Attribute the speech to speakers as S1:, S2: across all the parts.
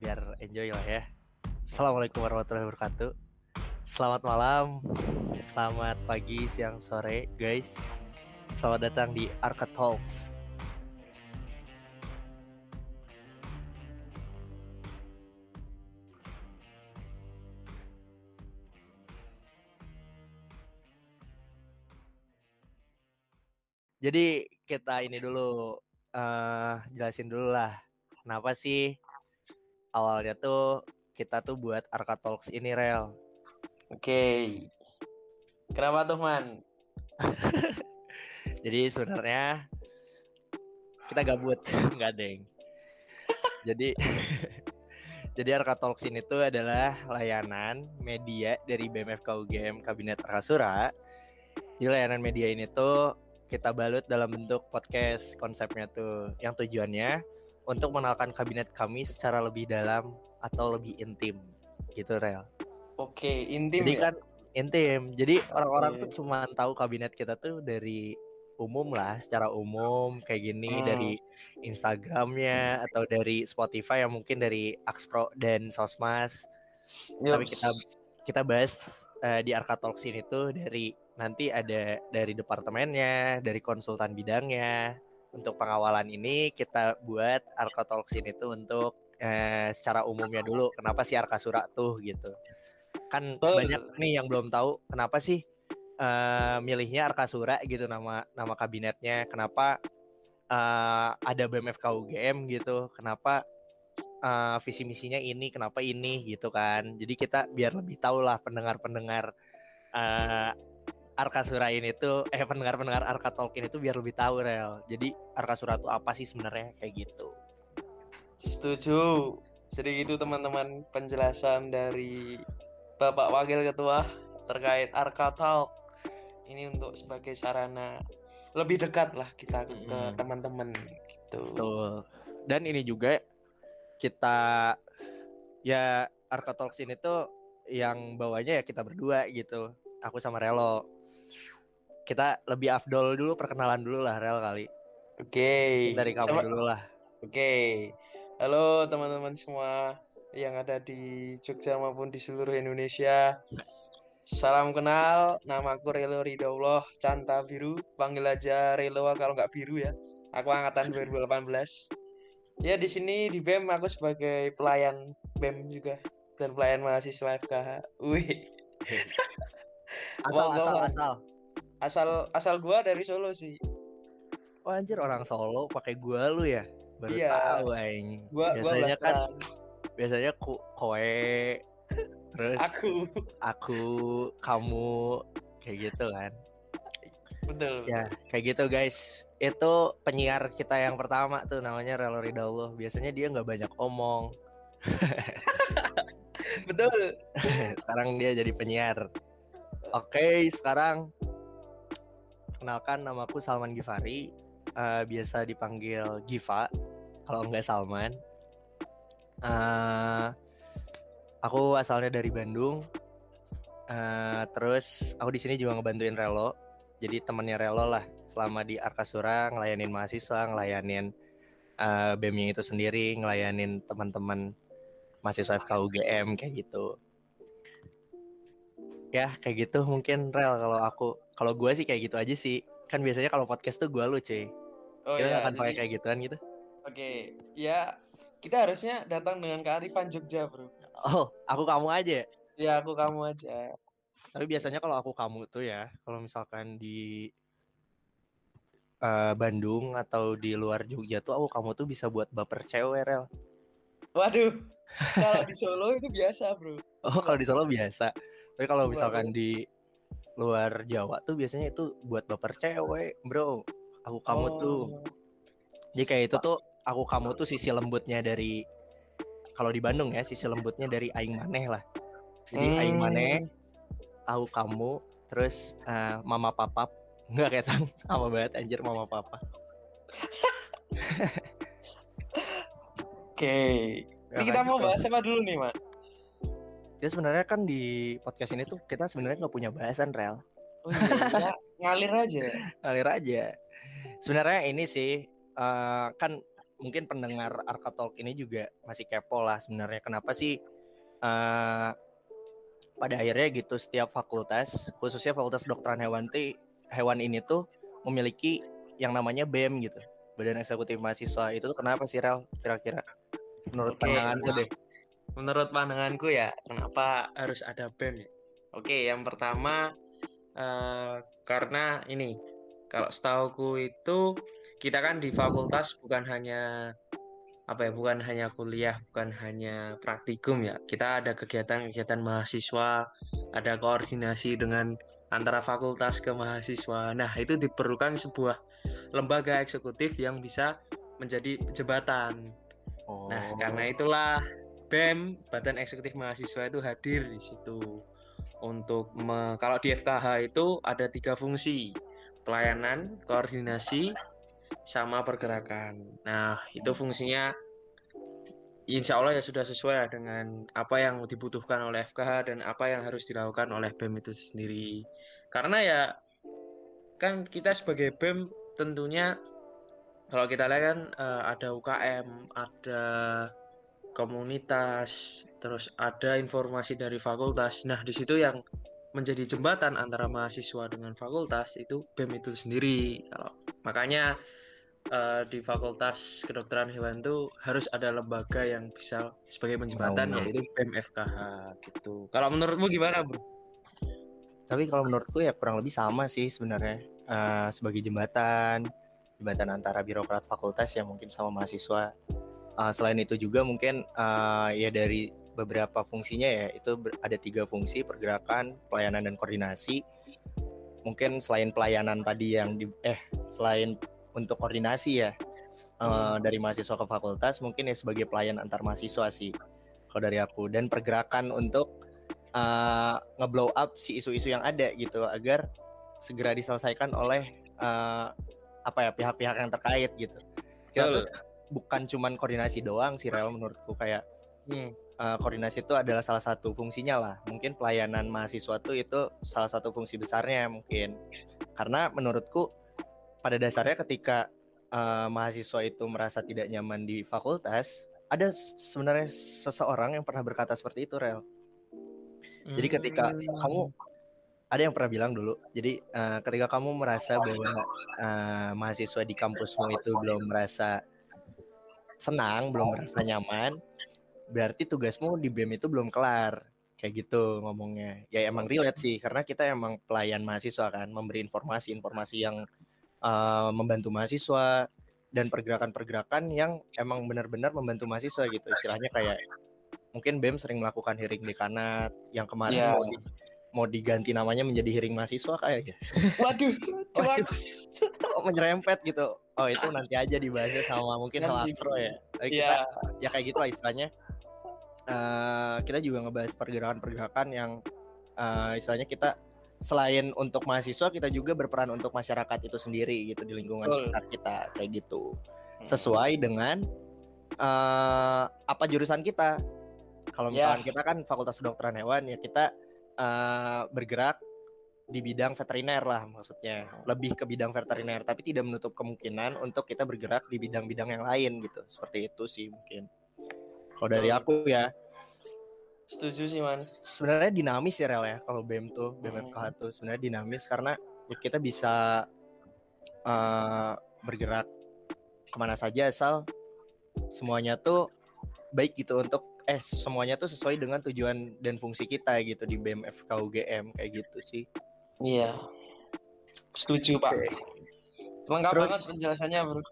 S1: biar enjoy lah ya. Assalamualaikum warahmatullahi wabarakatuh. Selamat malam, selamat pagi, siang, sore, guys. Selamat datang di Arca Talks. Jadi kita ini dulu uh, jelasin dulu lah kenapa sih awalnya tuh kita tuh buat Arka Talks ini rel.
S2: Oke. Kenapa tuh man?
S1: Jadi sebenarnya kita gabut nggak deng. Jadi jadi Arka Talks ini tuh adalah layanan media dari BMFK UGM Kabinet Rakasura. Jadi layanan media ini tuh kita balut dalam bentuk podcast konsepnya tuh yang tujuannya untuk mengenalkan kabinet kami secara lebih dalam atau lebih intim gitu Rel.
S2: Oke, intim
S1: Jadi
S2: ya?
S1: kan intim. Jadi orang-orang tuh cuma tahu kabinet kita tuh dari umum lah, secara umum kayak gini hmm. dari Instagramnya atau dari Spotify yang mungkin dari Axpro dan Sosmas. Yep. Tapi kita kita bahas uh, di Arka Talks ini tuh dari nanti ada dari departemennya, dari konsultan bidangnya. Untuk pengawalan ini kita buat Arka Talks ini tuh untuk uh, secara umumnya dulu kenapa sih Arka Sura tuh gitu. Kan oh. banyak nih yang belum tahu kenapa sih uh, milihnya Arka Sura gitu nama nama kabinetnya. Kenapa uh, ada BMFK UGM gitu. Kenapa uh, visi misinya ini kenapa ini gitu kan jadi kita biar lebih tahu lah pendengar-pendengar uh, Arka Sura ini tuh eh pendengar-pendengar Arka Tolkien itu biar lebih tahu rel jadi Arka Sura itu apa sih sebenarnya kayak gitu
S2: setuju sedikit itu teman-teman penjelasan dari Bapak Wakil Ketua terkait Arka Talk ini untuk sebagai sarana lebih dekat lah kita ke hmm. teman-teman gitu.
S1: Betul. Dan ini juga kita ya Arka Talks ini tuh yang bawanya ya kita berdua gitu. Aku sama Relo kita lebih afdol dulu perkenalan dulu lah Rel kali.
S2: Oke. Okay.
S1: Dari kamu Sama... dulu lah.
S2: Oke. Okay. Halo teman-teman semua yang ada di Jogja maupun di seluruh Indonesia. Salam kenal, nama aku Relo Ridaullah Canta Biru, panggil aja Relo kalau nggak biru ya. Aku angkatan 2018. Ya di sini di BEM aku sebagai pelayan BEM juga dan pelayan mahasiswa FKH. Wih.
S1: Asal asal asal
S2: asal asal gua dari Solo sih.
S1: Oh anjir orang Solo pakai gua lu ya? Baru iya. tahu aing
S2: gua
S1: biasanya
S2: gua kan
S1: biasanya ku koe terus
S2: aku.
S1: aku kamu kayak gitu kan.
S2: Betul
S1: ya kayak gitu guys. Itu penyiar kita yang pertama tuh namanya Relo Ridallah biasanya dia nggak banyak omong.
S2: Betul.
S1: Sekarang dia jadi penyiar. Oke sekarang Perkenalkan namaku Salman Gifari, uh, biasa dipanggil Giva kalau nggak Salman. Uh, aku asalnya dari Bandung. Uh, terus aku di sini juga ngebantuin Relo. Jadi temennya Relo lah selama di Arkasura ngelayanin mahasiswa, ngelayanin uh, BEM itu sendiri, ngelayanin teman-teman mahasiswa FKUGM kayak gitu ya kayak gitu mungkin rel kalau aku kalau gue sih kayak gitu aja sih. Kan biasanya kalau podcast tuh gue lu cuy. Oh, kita iya, akan pakai kayak gituan gitu.
S2: Oke okay. ya kita harusnya datang dengan kearifan Jogja bro.
S1: Oh aku kamu aja.
S2: Ya aku kamu aja.
S1: Tapi biasanya kalau aku kamu tuh ya kalau misalkan di uh, Bandung atau di luar Jogja tuh aku kamu tuh bisa buat baper cewek rel.
S2: Waduh kalau di Solo itu biasa bro.
S1: Oh kalau di Solo biasa. Tapi kalau misalkan di luar Jawa tuh biasanya itu buat baper cewek, bro. Aku kamu oh. tuh. Jadi kayak itu tuh aku kamu tuh sisi lembutnya dari kalau di Bandung ya sisi lembutnya dari aing maneh lah. Jadi hmm. aing maneh, aku kamu, terus uh, mama papa nggak kayak tang apa banget anjir mama papa.
S2: Oke. Okay. Ini kita mau bahas apa dulu nih, Mak?
S1: Ya sebenarnya kan di podcast ini tuh kita sebenarnya nggak punya bahasan rel.
S2: Oh iya, ngalir aja.
S1: ngalir aja. Sebenarnya ini sih uh, kan mungkin pendengar Arka Talk ini juga masih kepo lah sebenarnya kenapa sih uh, pada akhirnya gitu setiap fakultas khususnya fakultas kedokteran hewan ti, hewan ini tuh memiliki yang namanya BEM gitu Badan Eksekutif Mahasiswa itu tuh kenapa sih Rel kira-kira menurut Oke, pandanganku deh
S2: menurut pandanganku ya kenapa harus ada BEM ya? Oke yang pertama uh, karena ini kalau setauku itu kita kan di fakultas bukan hanya apa ya bukan hanya kuliah bukan hanya praktikum ya. Kita ada kegiatan-kegiatan mahasiswa ada koordinasi dengan antara fakultas ke mahasiswa. Nah itu diperlukan sebuah lembaga eksekutif yang bisa menjadi jembatan. Oh. nah karena itulah BEM Badan Eksekutif Mahasiswa itu hadir di situ untuk me, kalau di FKH itu ada tiga fungsi pelayanan koordinasi sama pergerakan. Nah, itu fungsinya insya Allah ya sudah sesuai dengan apa yang dibutuhkan oleh FKH dan apa yang harus dilakukan oleh BEM itu sendiri. Karena ya kan kita sebagai BEM tentunya kalau kita lihat kan uh, ada UKM, ada komunitas, terus ada informasi dari fakultas. Nah, di situ yang menjadi jembatan antara mahasiswa dengan fakultas itu BEM itu sendiri. Kalau makanya uh, di Fakultas Kedokteran Hewan itu harus ada lembaga yang bisa sebagai menjembatan oh, yaitu BEM FKH gitu. Kalau menurutmu gimana, Bro?
S1: Tapi kalau menurutku ya kurang lebih sama sih sebenarnya uh, sebagai jembatan, jembatan antara birokrat fakultas yang mungkin sama mahasiswa. Uh, selain itu juga mungkin uh, ya dari beberapa fungsinya ya itu ada tiga fungsi pergerakan, pelayanan dan koordinasi. Mungkin selain pelayanan tadi yang di eh selain untuk koordinasi ya uh, dari mahasiswa ke fakultas mungkin ya sebagai pelayan antar mahasiswa sih kalau dari aku dan pergerakan untuk uh, ngeblow up si isu-isu yang ada gitu agar segera diselesaikan oleh uh, apa ya pihak-pihak yang terkait gitu kita tuh bukan cuman koordinasi doang sih Rel menurutku kayak hmm. uh, koordinasi itu adalah salah satu fungsinya lah mungkin pelayanan mahasiswa tuh itu salah satu fungsi besarnya mungkin karena menurutku pada dasarnya ketika uh, mahasiswa itu merasa tidak nyaman di fakultas, ada sebenarnya seseorang yang pernah berkata seperti itu, Rel. Jadi ketika hmm. kamu ada yang pernah bilang dulu, jadi uh, ketika kamu merasa bahwa uh, mahasiswa di kampusmu itu belum merasa senang, belum merasa nyaman, berarti tugasmu di BEM itu belum kelar. Kayak gitu ngomongnya. Ya emang relate sih karena kita emang pelayan mahasiswa kan memberi informasi-informasi yang uh, membantu mahasiswa dan pergerakan-pergerakan yang emang benar-benar membantu mahasiswa gitu. Istilahnya kayak mungkin BEM sering melakukan hearing di kanat yang kemarin yeah. mau, di, mau diganti namanya menjadi hearing mahasiswa kayak ya
S2: waduh
S1: waduh. oh, menyerempet gitu oh itu nanti aja dibahasnya sama mungkin sama Astro ya Tapi kita yeah. ya kayak gitu lah istilahnya uh, kita juga ngebahas pergerakan-pergerakan yang uh, istilahnya kita selain untuk mahasiswa kita juga berperan untuk masyarakat itu sendiri gitu di lingkungan oh. sekitar kita kayak gitu hmm. sesuai dengan uh, apa jurusan kita kalau ya. misalnya yeah. kita kan fakultas kedokteran hewan ya kita uh, bergerak di bidang veteriner lah maksudnya lebih ke bidang veteriner tapi tidak menutup kemungkinan untuk kita bergerak di bidang-bidang yang lain gitu seperti itu sih mungkin kalau dari aku ya
S2: Setuju sih man.
S1: Sebenarnya dinamis ya Rel ya kalau BEM tuh BMFK hmm. tuh sebenarnya dinamis karena ya kita bisa uh, bergerak ke mana saja asal semuanya tuh baik gitu untuk eh semuanya tuh sesuai dengan tujuan dan fungsi kita gitu di BMFK UGM kayak gitu sih.
S2: Iya. Setuju Pak. Lengkap Terus, banget penjelasannya bro.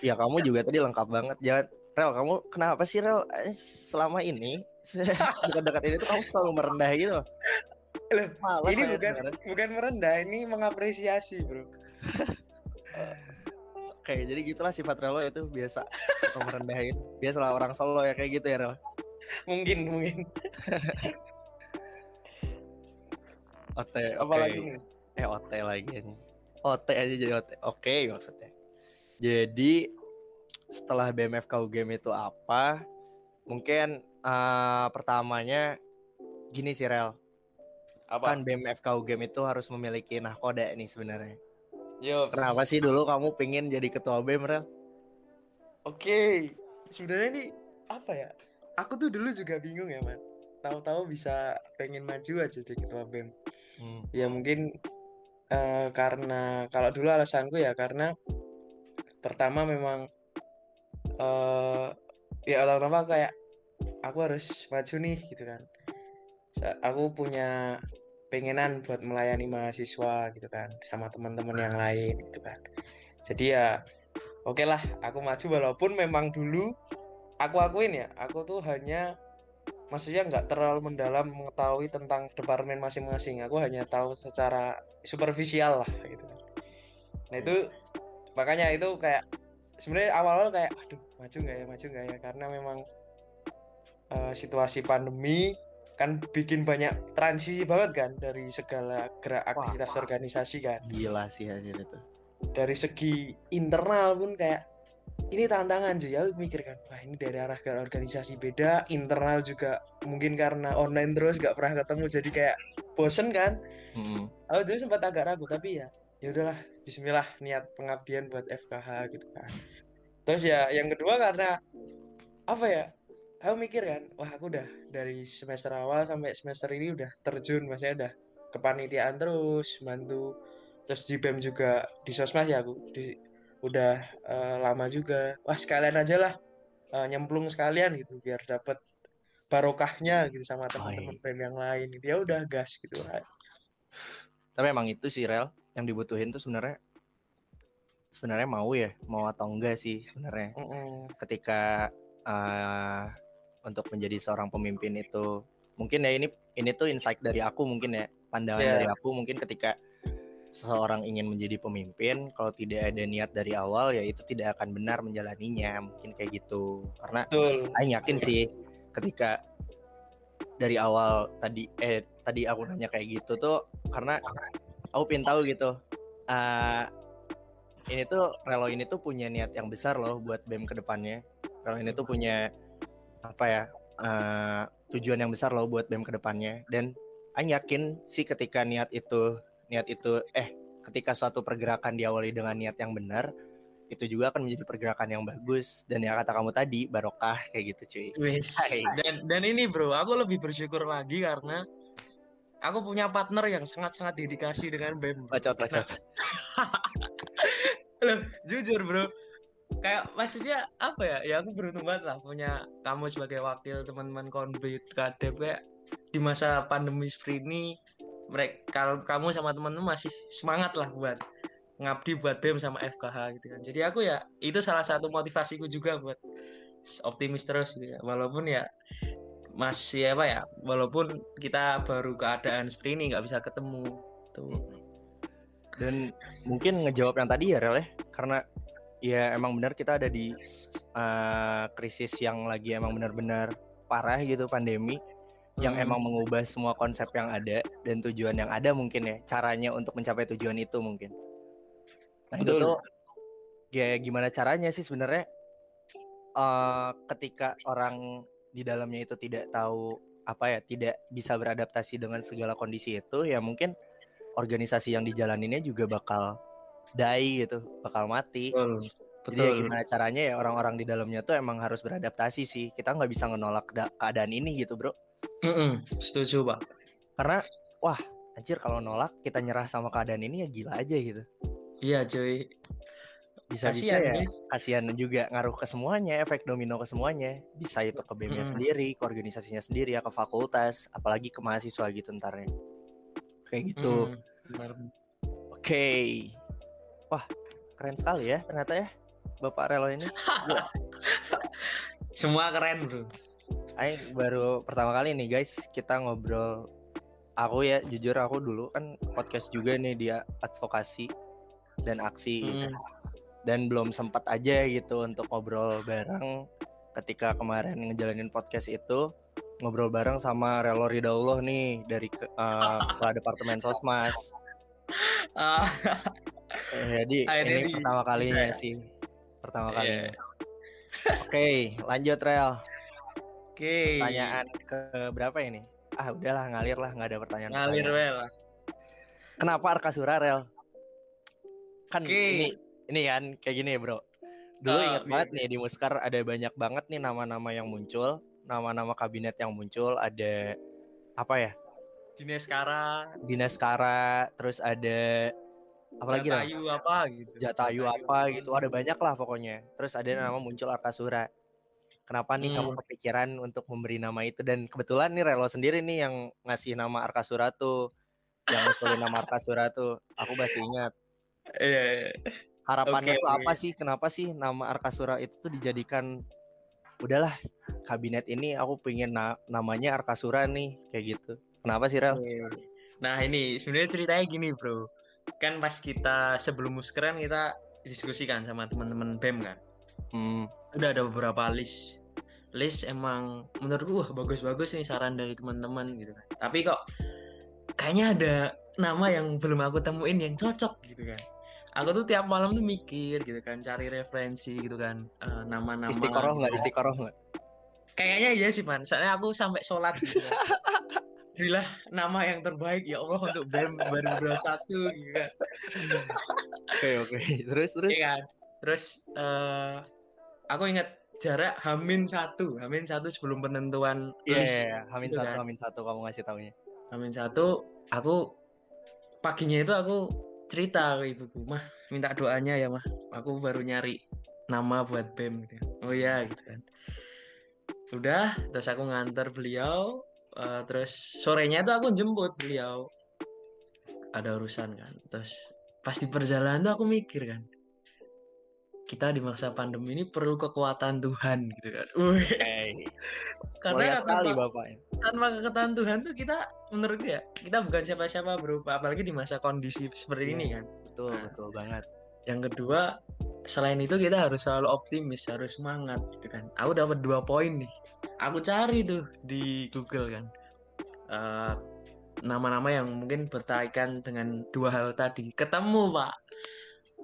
S1: Ya kamu juga tadi lengkap banget. Jangan Rel, kamu kenapa sih Rel eh, selama ini dekat-dekat ini tuh kamu selalu merendah gitu loh.
S2: Loh, ini bukan bukan merendah, ini mengapresiasi, Bro.
S1: Oke, jadi gitulah sifat Relo itu biasa merendahin. Biasalah orang Solo ya kayak gitu ya, Rel.
S2: Mungkin, mungkin.
S1: Oke, apa lagi nih? Eh, OT lagi nih. OT aja jadi OT. Oke, okay, maksudnya. Jadi setelah BMFK UGM itu apa? Mungkin uh, pertamanya gini sih Rel. Apa? Kan BMFK UGM itu harus memiliki nahkoda nih sebenarnya. Yo. Kenapa sih dulu kamu pengen jadi ketua BEM Rel?
S2: Oke, sebenarnya ini apa ya? Aku tuh dulu juga bingung ya, man. Tahu-tahu bisa pengen maju aja jadi ketua BEM.
S1: Hmm.
S2: Ya mungkin eh, karena kalau dulu alasanku ya karena pertama memang eh ya pertama kayak aku harus maju nih gitu kan. Sa- Aku punya pengenan buat melayani mahasiswa gitu kan sama teman-teman yang lain gitu kan. Jadi ya oke lah aku maju walaupun memang dulu aku akuin ya aku tuh hanya maksudnya nggak terlalu mendalam mengetahui tentang departemen masing-masing aku hanya tahu secara superficial lah gitu nah itu makanya itu kayak sebenarnya awal-awal kayak aduh maju nggak ya maju nggak ya karena memang eh, situasi pandemi kan bikin banyak transisi banget kan dari segala gerak aktivitas
S1: wah.
S2: organisasi kan
S1: Gila sih hasil itu.
S2: dari segi internal pun kayak ini tantangan sih ya aku mikir kan wah ini dari arah ke organisasi beda internal juga mungkin karena online terus gak pernah ketemu jadi kayak bosen kan?
S1: Mm-mm.
S2: aku dulu sempat agak ragu tapi ya ya udahlah Bismillah niat pengabdian buat FKH gitu kan. Terus ya yang kedua karena apa ya aku mikir kan wah aku udah dari semester awal sampai semester ini udah terjun maksudnya udah kepanitiaan terus bantu. Terus di BEM juga di sosmas ya aku di, udah eh, lama juga wah sekalian aja lah eh, nyemplung sekalian gitu biar dapet barokahnya gitu sama teman-teman BEM yang lain gitu ya udah gas gitu
S1: Tapi emang itu sih rel yang dibutuhin tuh sebenarnya sebenarnya mau ya, mau atau enggak sih sebenarnya.
S2: Mm-mm.
S1: Ketika eh, untuk menjadi seorang pemimpin itu mungkin ya ini ini tuh insight dari aku mungkin ya, pandangan
S2: Iya.
S1: dari aku mungkin ketika seseorang ingin menjadi pemimpin kalau tidak ada niat dari awal ya itu tidak akan benar menjalaninya. Mungkin kayak gitu. Karena
S2: betul.
S1: Aing yakin sih ketika dari awal tadi eh tadi aku nanya kayak gitu tuh karena aku pengen tahu gitu eh ini tuh Relo ini tuh punya niat yang besar loh buat BEM ke depannya Relo ini tuh punya apa ya eh, tujuan yang besar loh buat BEM ke depannya dan Aing yakin sih ketika niat itu niat itu eh ketika suatu pergerakan diawali dengan niat yang benar itu juga akan menjadi pergerakan yang bagus dan yang kata kamu tadi barokah kayak gitu cuy.
S2: Dan dan ini bro, aku lebih bersyukur lagi karena aku punya partner yang sangat-sangat dedikasi dengan BEM.
S1: bacot bacot
S2: Loh, jujur bro, kayak maksudnya apa ya? Ya aku beruntung banget lah punya kamu sebagai wakil teman-teman konbit kadep kayak di masa pandemi seperti ini mereka kalau kamu sama teman-teman masih semangat lah buat ngabdi buat BEM sama FKH gitu kan. Jadi aku ya itu salah satu motivasiku juga buat optimis terus gitu ya. Walaupun ya masih apa ya, walaupun kita baru keadaan seperti ini nggak bisa ketemu tuh.
S1: dan mungkin ngejawab yang tadi ya Rel ya karena ya emang benar kita ada di uh, krisis yang lagi emang benar-benar parah gitu pandemi yang
S2: Hmm.
S1: emang mengubah semua konsep yang ada dan tujuan yang ada mungkin ya caranya untuk mencapai tujuan itu mungkin nah itu
S2: Betul.
S1: tuh ya gimana caranya sih sebenarnya eh ketika orang di dalamnya itu tidak tahu apa ya tidak bisa beradaptasi dengan segala kondisi itu ya mungkin organisasi yang dijalaninnya juga bakal die gitu bakal mati
S2: Betul.
S1: jadi ya gimana caranya ya orang-orang di dalamnya tuh emang harus beradaptasi sih kita nggak bisa ngenolak da- keadaan ini gitu bro
S2: Mm-mm, setuju pak.
S1: karena wah anjir kalau nolak kita nyerah sama keadaan ini ya gila aja gitu
S2: Iya cuy.
S1: bisa-bisa
S2: Kasihan,
S1: ya
S2: guys.
S1: kasihan juga ngaruh ke semuanya efek domino ke semuanya bisa itu ke BEM-nya
S2: Mm-mm.
S1: sendiri ke organisasinya sendiri ya ke fakultas apalagi ke mahasiswa gitu ntarnya kayak gitu
S2: Mm,
S1: oke wah keren sekali ya ternyata ya bapak Relo ini
S2: Semua keren bro.
S1: Aing baru pertama kali nih guys kita ngobrol. Aku ya jujur aku dulu kan podcast juga nih dia advokasi dan aksi. Gitu.
S2: Mm.
S1: dan belum sempat aja gitu untuk ngobrol bareng. Ketika kemarin ngejalanin podcast itu ngobrol bareng sama Relo Ridaullah nih dari ke, eh, kepala departemen sosmas.
S2: Ah,
S1: Eh, jadi ini pertama kalinya
S2: bisa ya?
S1: sih pertama kalinya. Oke lanjut Rel
S2: Oke.
S1: pertanyaan ke berapa ini ah udahlah ngalir lah nggak ada pertanyaan
S2: Ngalir well.
S1: kenapa Arkasura Rel kan
S2: Oke.
S1: ini ini kan kayak gini bro dulu uh, inget banget nih di Muskar ada banyak banget nih nama-nama yang muncul, nama-nama kabinet yang muncul, ada apa ya?
S2: Dineskara.
S1: Dineskara, terus ada
S2: apalagi Jatayu lah? apa gitu.
S1: Jatayu, Jatayu apa gitu, ada banyak lah pokoknya. Terus ada hmm. nama muncul Arkasura. Kenapa nih hmm. kamu kepikiran untuk memberi nama itu dan kebetulan nih Relo sendiri nih yang ngasih nama Arkasura tuh, yang ngusulin nama Arkasura tuh, aku masih ingat.
S2: Iya. yeah.
S1: Harapannya okay, tuh okay. apa sih? Kenapa sih nama Arkasura itu tuh dijadikan udahlah kabinet ini aku pengen na namanya Arkasura nih kayak gitu. Kenapa sih Rel?
S2: Nah ini sebenarnya ceritanya gini bro. Kan pas kita sebelum muskeran kita diskusikan sama teman-teman BEM kan. Hmm. Udah ada beberapa list. List emang menurutku wah bagus-bagus nih saran dari teman-teman gitu kan. Tapi kok kayaknya ada nama yang belum aku temuin yang cocok gitu kan aku tuh tiap malam tuh mikir gitu kan cari referensi gitu kan uh, nama-nama
S1: istiqoroh nggak gitu. istiqoroh nggak
S2: kayaknya iya sih man soalnya aku sampai sholat gitu kan. Berilah nama yang terbaik ya Allah untuk BEM 2021 gitu kan.
S1: Oke oke. Terus terus.
S2: Iya kan? Terus uh, aku ingat jarak Hamin satu, Hamin satu sebelum penentuan.
S1: Iya, yeah, yeah, yeah. Hamin gitu satu, kan. Hamin satu kamu ngasih taunya.
S2: Hamin satu, aku paginya itu aku cerita ke ibuku mah minta doanya ya mah aku baru nyari nama buat bem gitu oh ya gitu kan udah terus aku nganter beliau uh, terus sorenya tuh aku jemput beliau ada urusan kan terus pas di perjalanan tuh aku mikir kan kita di masa pandemi ini perlu kekuatan Tuhan gitu kan. Wih.
S1: Karena sekali bapaknya.
S2: Tanpa kekuatan Tuhan tuh kita menurut ya kita bukan siapa-siapa berupa apalagi di masa kondisi seperti ini kan.
S1: Betul nah, betul banget.
S2: Yang kedua selain itu kita harus selalu optimis harus semangat gitu kan. Aku dapat dua poin nih. Aku cari tuh di Google kan. Uh, nama-nama yang mungkin berkaitan dengan dua hal tadi ketemu pak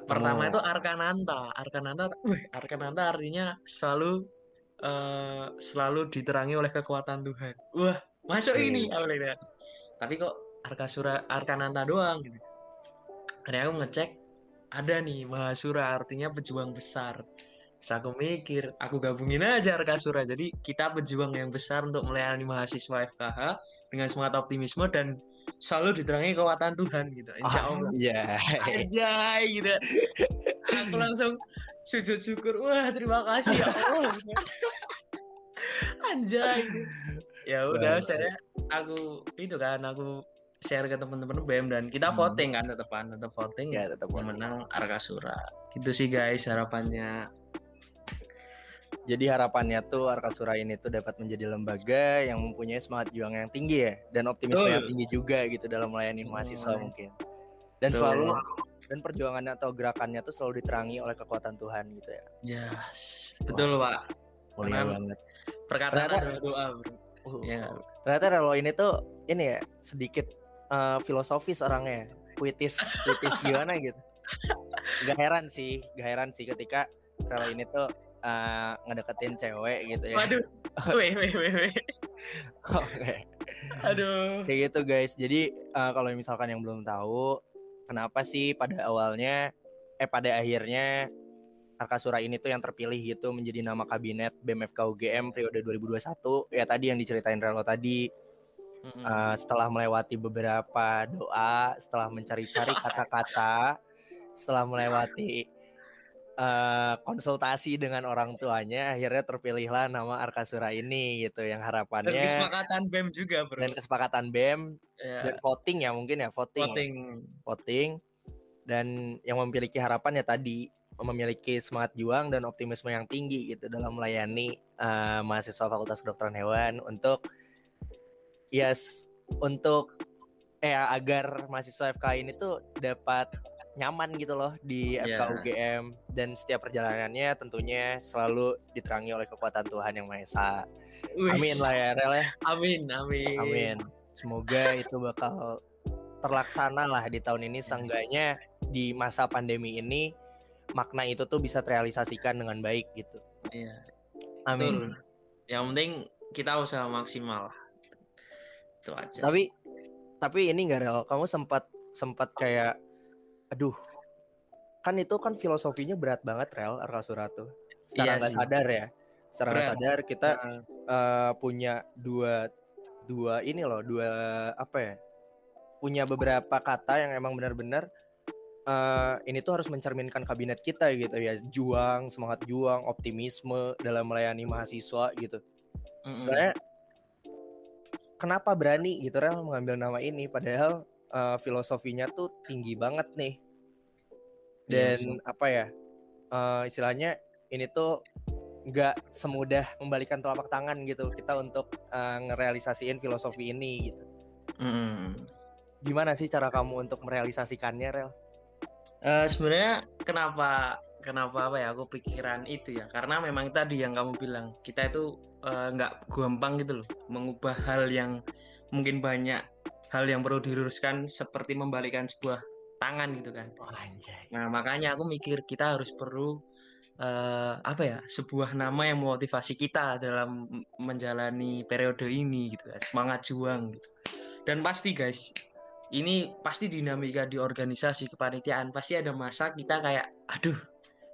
S2: Pertama oh. itu Arkananta. Arkananta, wih, Arkananta artinya selalu uh, selalu diterangi oleh kekuatan Tuhan. Wah, masuk okay. ini awalnya. Tapi kok Arkasura Arkananta doang gitu. Akhirnya aku ngecek ada nih Mahasura artinya pejuang besar. Terus aku mikir, aku gabungin aja Arkasura. Jadi kita pejuang yang besar untuk melayani mahasiswa FKH dengan semangat optimisme dan selalu diterangi kekuatan Tuhan gitu. Insya
S1: oh, Allah. Iya.
S2: Aja gitu. Aku langsung sujud syukur. Wah, terima kasih ya Allah. Anjay. Ya udah, saya aku itu kan aku share ke teman-teman BEM dan kita hmm. voting kan tetepan tetap voting ya tetap menang Arkasura. Gitu sih guys harapannya.
S1: Jadi harapannya tuh Arkasura ini tuh dapat menjadi lembaga yang mempunyai semangat juang yang tinggi ya dan optimisme yang tinggi juga gitu dalam melayani mahasiswa oh. mungkin. Dan Tuh. selalu dan perjuangannya atau gerakannya tuh selalu diterangi oleh kekuatan Tuhan gitu ya.
S2: Ya, betul Pak.
S1: Mulia banget.
S2: Perkataan adalah doa.
S1: Uh, ya. Ternyata kalau ini tuh ini ya sedikit uh, filosofis orangnya, puitis, puitis gimana gitu. Gak heran sih, gak heran sih ketika kalau ini tuh uh, ngedeketin cewek gitu ya.
S2: Waduh. Weh, weh, weh, weh.
S1: Oke. Aduh. Kayak gitu guys. Jadi uh, kalau misalkan yang belum tahu kenapa sih pada awalnya eh pada akhirnya Arkasura ini tuh yang terpilih gitu menjadi nama kabinet BMFK UGM periode 2021 ya tadi yang diceritain Relo tadi uh, setelah melewati beberapa doa setelah mencari-cari kata-kata setelah melewati uh, konsultasi dengan orang tuanya akhirnya terpilihlah nama Arkasura ini gitu. Yang harapannya dan
S2: kesepakatan BEM juga bro.
S1: dan kesepakatan BEM yeah. dan voting ya mungkin ya voting.
S2: Voting.
S1: Voting. Dan yang memiliki harapan ya tadi memiliki semangat juang dan optimisme yang tinggi gitu dalam melayani uh, mahasiswa Fakultas Kedokteran Hewan untuk yes untuk eh agar mahasiswa FK ini tuh dapat nyaman gitu loh di yeah. dan setiap perjalanannya tentunya selalu diterangi oleh kekuatan Tuhan yang Maha Esa. Amin lah ya Rel ya.
S2: Amin, amin.
S1: Amin. Semoga itu bakal terlaksana lah di tahun ini seenggaknya di masa pandemi ini makna itu tuh bisa terrealisasikan dengan baik gitu.
S2: Iya. Amin. Betul. Yang penting kita usaha maksimal. Itu aja.
S1: Tapi tapi ini enggak Rel, kamu sempat sempat kayak aduh. Kan itu kan filosofinya berat banget rel Arkasura tuh secara
S2: Iya
S1: nggak
S2: sih.
S1: sadar ya. Secara nggak sadar kita eh, punya dua dua ini loh dua apa ya punya beberapa kata yang emang benar-benar eh, ini tuh harus mencerminkan kabinet kita gitu ya. Juang semangat juang optimisme dalam melayani mahasiswa gitu.
S2: Mm-mm.
S1: soalnya kenapa berani gitu Rel mengambil nama ini? Padahal eh, filosofinya tuh tinggi banget nih
S2: Iya
S1: dan
S2: sih.
S1: apa ya eh, istilahnya ini tuh nggak semudah membalikan telapak tangan gitu kita untuk eh, ngerealisasiin filosofi ini gitu
S2: Mm-mm.
S1: gimana sih cara kamu untuk merealisasikannya Rel?
S2: Eh, sebenarnya kenapa kenapa apa ya aku pikiran itu ya karena memang tadi yang kamu bilang kita itu nggak gampang gitu loh mengubah hal yang mungkin banyak hal yang perlu diluruskan seperti membalikan sebuah tangan gitu kan.
S1: Oh, anjay.
S2: nah makanya aku mikir kita harus perlu eh, apa ya sebuah nama yang memotivasi kita dalam menjalani periode ini gitu kan semangat juang gitu. Dan pasti guys ini pasti dinamika di organisasi kepanitiaan pasti ada masa kita kayak aduh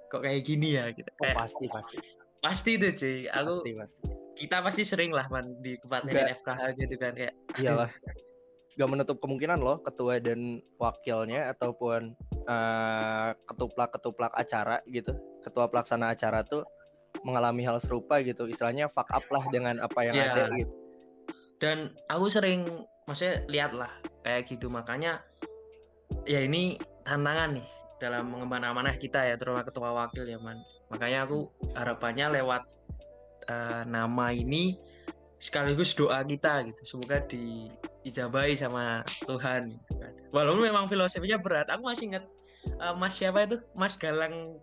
S2: kok kayak gini ya? gitu.
S1: Oh,
S2: kayak
S1: pasti pasti.
S2: Pasti tuh cuy. Aku
S1: pasti pasti.
S2: kita pasti sering lah man di kepanitiaan FKH gitu kan kayak
S1: iyalah gak menutup kemungkinan loh ketua dan wakilnya ataupun eh, ketuplak-ketuplak acara gitu. Ketua pelaksana acara tuh mengalami hal serupa gitu. Istilahnya fuck up lah dengan apa yang
S2: Iya.
S1: ada gitu.
S2: Dan aku sering maksudnya lihat lah kayak gitu. Makanya ya ini tantangan nih dalam mengemban amanah kita ya terutama ketua wakil ya man. Makanya aku harapannya lewat eh, nama ini sekaligus doa kita gitu. Semoga diijabahi sama Tuhan gitu kan. walaupun memang filosofinya berat aku masih ingat eh, Mas siapa itu? Mas Galang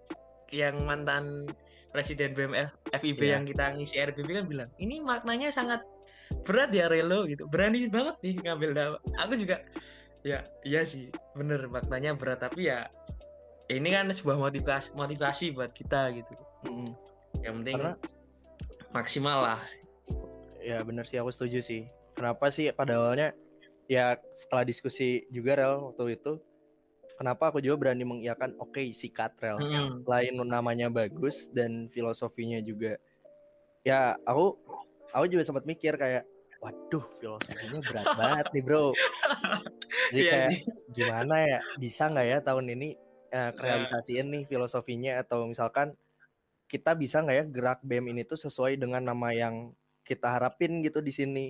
S2: yang mantan Presiden BMF FIB
S1: Iya.
S2: yang kita ngisi RBB kan bilang ini maknanya sangat berat ya Relo gitu. Berani banget nih ngambil nama aku juga ya iya sih bener maknanya berat. Tapi ya ini kan sebuah motivasi motivasi buat kita gitu.
S1: Mm-mm.
S2: yang penting
S1: Karena-
S2: maksimal lah.
S1: Ya bener sih aku setuju sih kenapa sih? Pada awalnya ya setelah diskusi juga rel waktu itu kenapa aku juga berani mengiyakan oke sikat rel.
S2: Mm-mm.
S1: selain namanya bagus dan filosofinya juga ya aku aku juga sempat mikir kayak waduh filosofinya berat banget nih bro. Jadi
S2: Iya
S1: kayak gimana ya bisa nggak ya tahun ini eh, realisasiin nih filosofinya? Atau misalkan kita bisa nggak ya gerak BEM ini tuh sesuai dengan nama yang kita harapin gitu di sini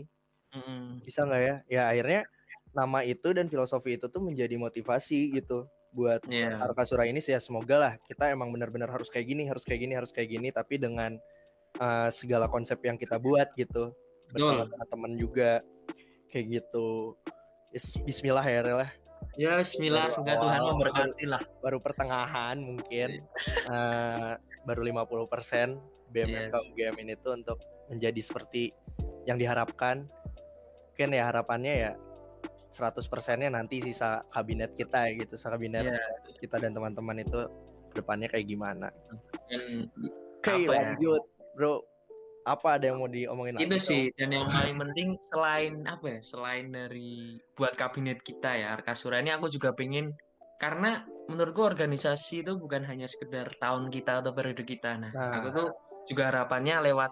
S2: Mm-mm.
S1: bisa nggak ya ya akhirnya nama itu dan filosofi itu tuh menjadi motivasi gitu buat
S2: Iya.
S1: Arkasura ini sih ya semoga lah kita emang benar-benar harus kayak gini harus kayak gini harus kayak gini tapi dengan uh, segala konsep yang kita buat gitu bersama teman juga kayak gitu Is- Bismillah ya Rel ya.
S2: Bismillah
S1: Baru
S2: semoga Tuhan
S1: awal.
S2: memberkati lah
S1: baru pertengahan mungkin uh, baru 50% BMFK UGM ini tuh untuk menjadi seperti yang diharapkan mungkin ya harapannya ya 100 persennya nanti sisa kabinet kita gitu sisa kabinet
S2: Iya.
S1: kita dan teman-teman itu ke depannya kayak gimana
S2: Dan
S1: oke
S2: Apa ya?
S1: lanjut bro apa ada yang mau diomongin
S2: itu
S1: lagi,
S2: sih dan yang paling penting selain apa ya selain dari buat kabinet kita ya Arkasura ini aku juga pengen karena menurutku organisasi itu bukan hanya sekedar tahun kita atau periode kita nah,
S1: Nah.
S2: aku tuh juga harapannya lewat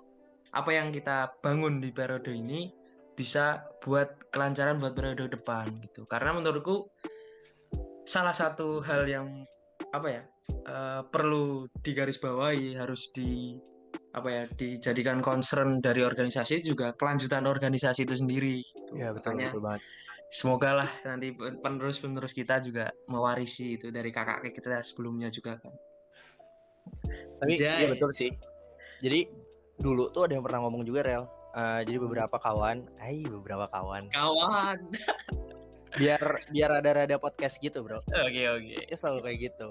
S2: apa yang kita bangun di periode ini bisa buat kelancaran buat periode depan gitu karena menurutku salah satu hal yang apa ya eh, perlu digarisbawahi harus di apa ya dijadikan concern dari organisasi juga kelanjutan organisasi itu sendiri. gitu.
S1: ya betul
S2: Makanya
S1: betul banget
S2: semoga lah nanti penerus-penerus kita juga mewarisi itu dari kakak kita sebelumnya juga kan.
S1: tapi
S2: Anjay.
S1: iya betul sih jadi dulu tuh ada yang pernah ngomong juga rel Uh, jadi beberapa kawan, ay beberapa kawan,
S2: Kawan.
S1: biar biar ada rada podcast gitu bro.
S2: Oke oke.
S1: Ya selalu kayak gitu.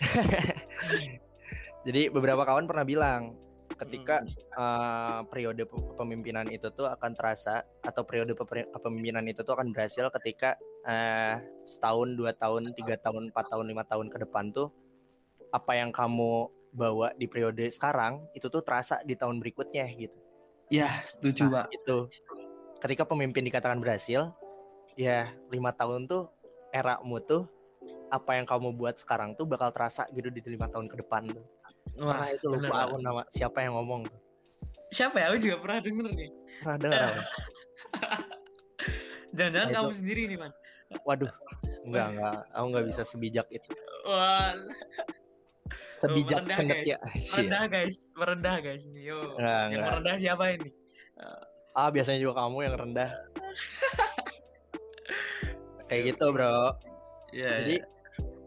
S1: Jadi beberapa kawan pernah bilang ketika uh, periode pe- kepemimpinan itu tuh akan terasa atau periode kepemimpinan itu tuh akan berhasil ketika uh, setahun, dua tahun, tiga tahun, empat tahun, lima tahun ke depan tuh apa yang kamu bawa di periode sekarang itu tuh terasa di tahun berikutnya gitu.
S2: Ya setuju
S1: Nah,
S2: pak.
S1: itu ketika pemimpin dikatakan berhasil, ya lima tahun tuh eramu tuh apa yang kamu buat sekarang tuh bakal terasa gitu di lima tahun ke depan tuh. Wah, Karena itu lupa aku nama siapa yang ngomong.
S2: Siapa ya? Aku juga pernah denger nih.
S1: Pernah denger.
S2: Jangan-jangan nah, kamu sendiri nih, Man.
S1: Waduh. Enggak, enggak. Aku enggak bisa sebijak itu.
S2: Wah.
S1: Sebijak oh, cendet
S2: ya. Merendah, guys. Merendah, guys. Yo.
S1: Enggak,
S2: yang enggak. merendah siapa ini?
S1: Ah, biasanya juga kamu yang rendah. Kayak gitu, Bro.
S2: Yeah,
S1: Jadi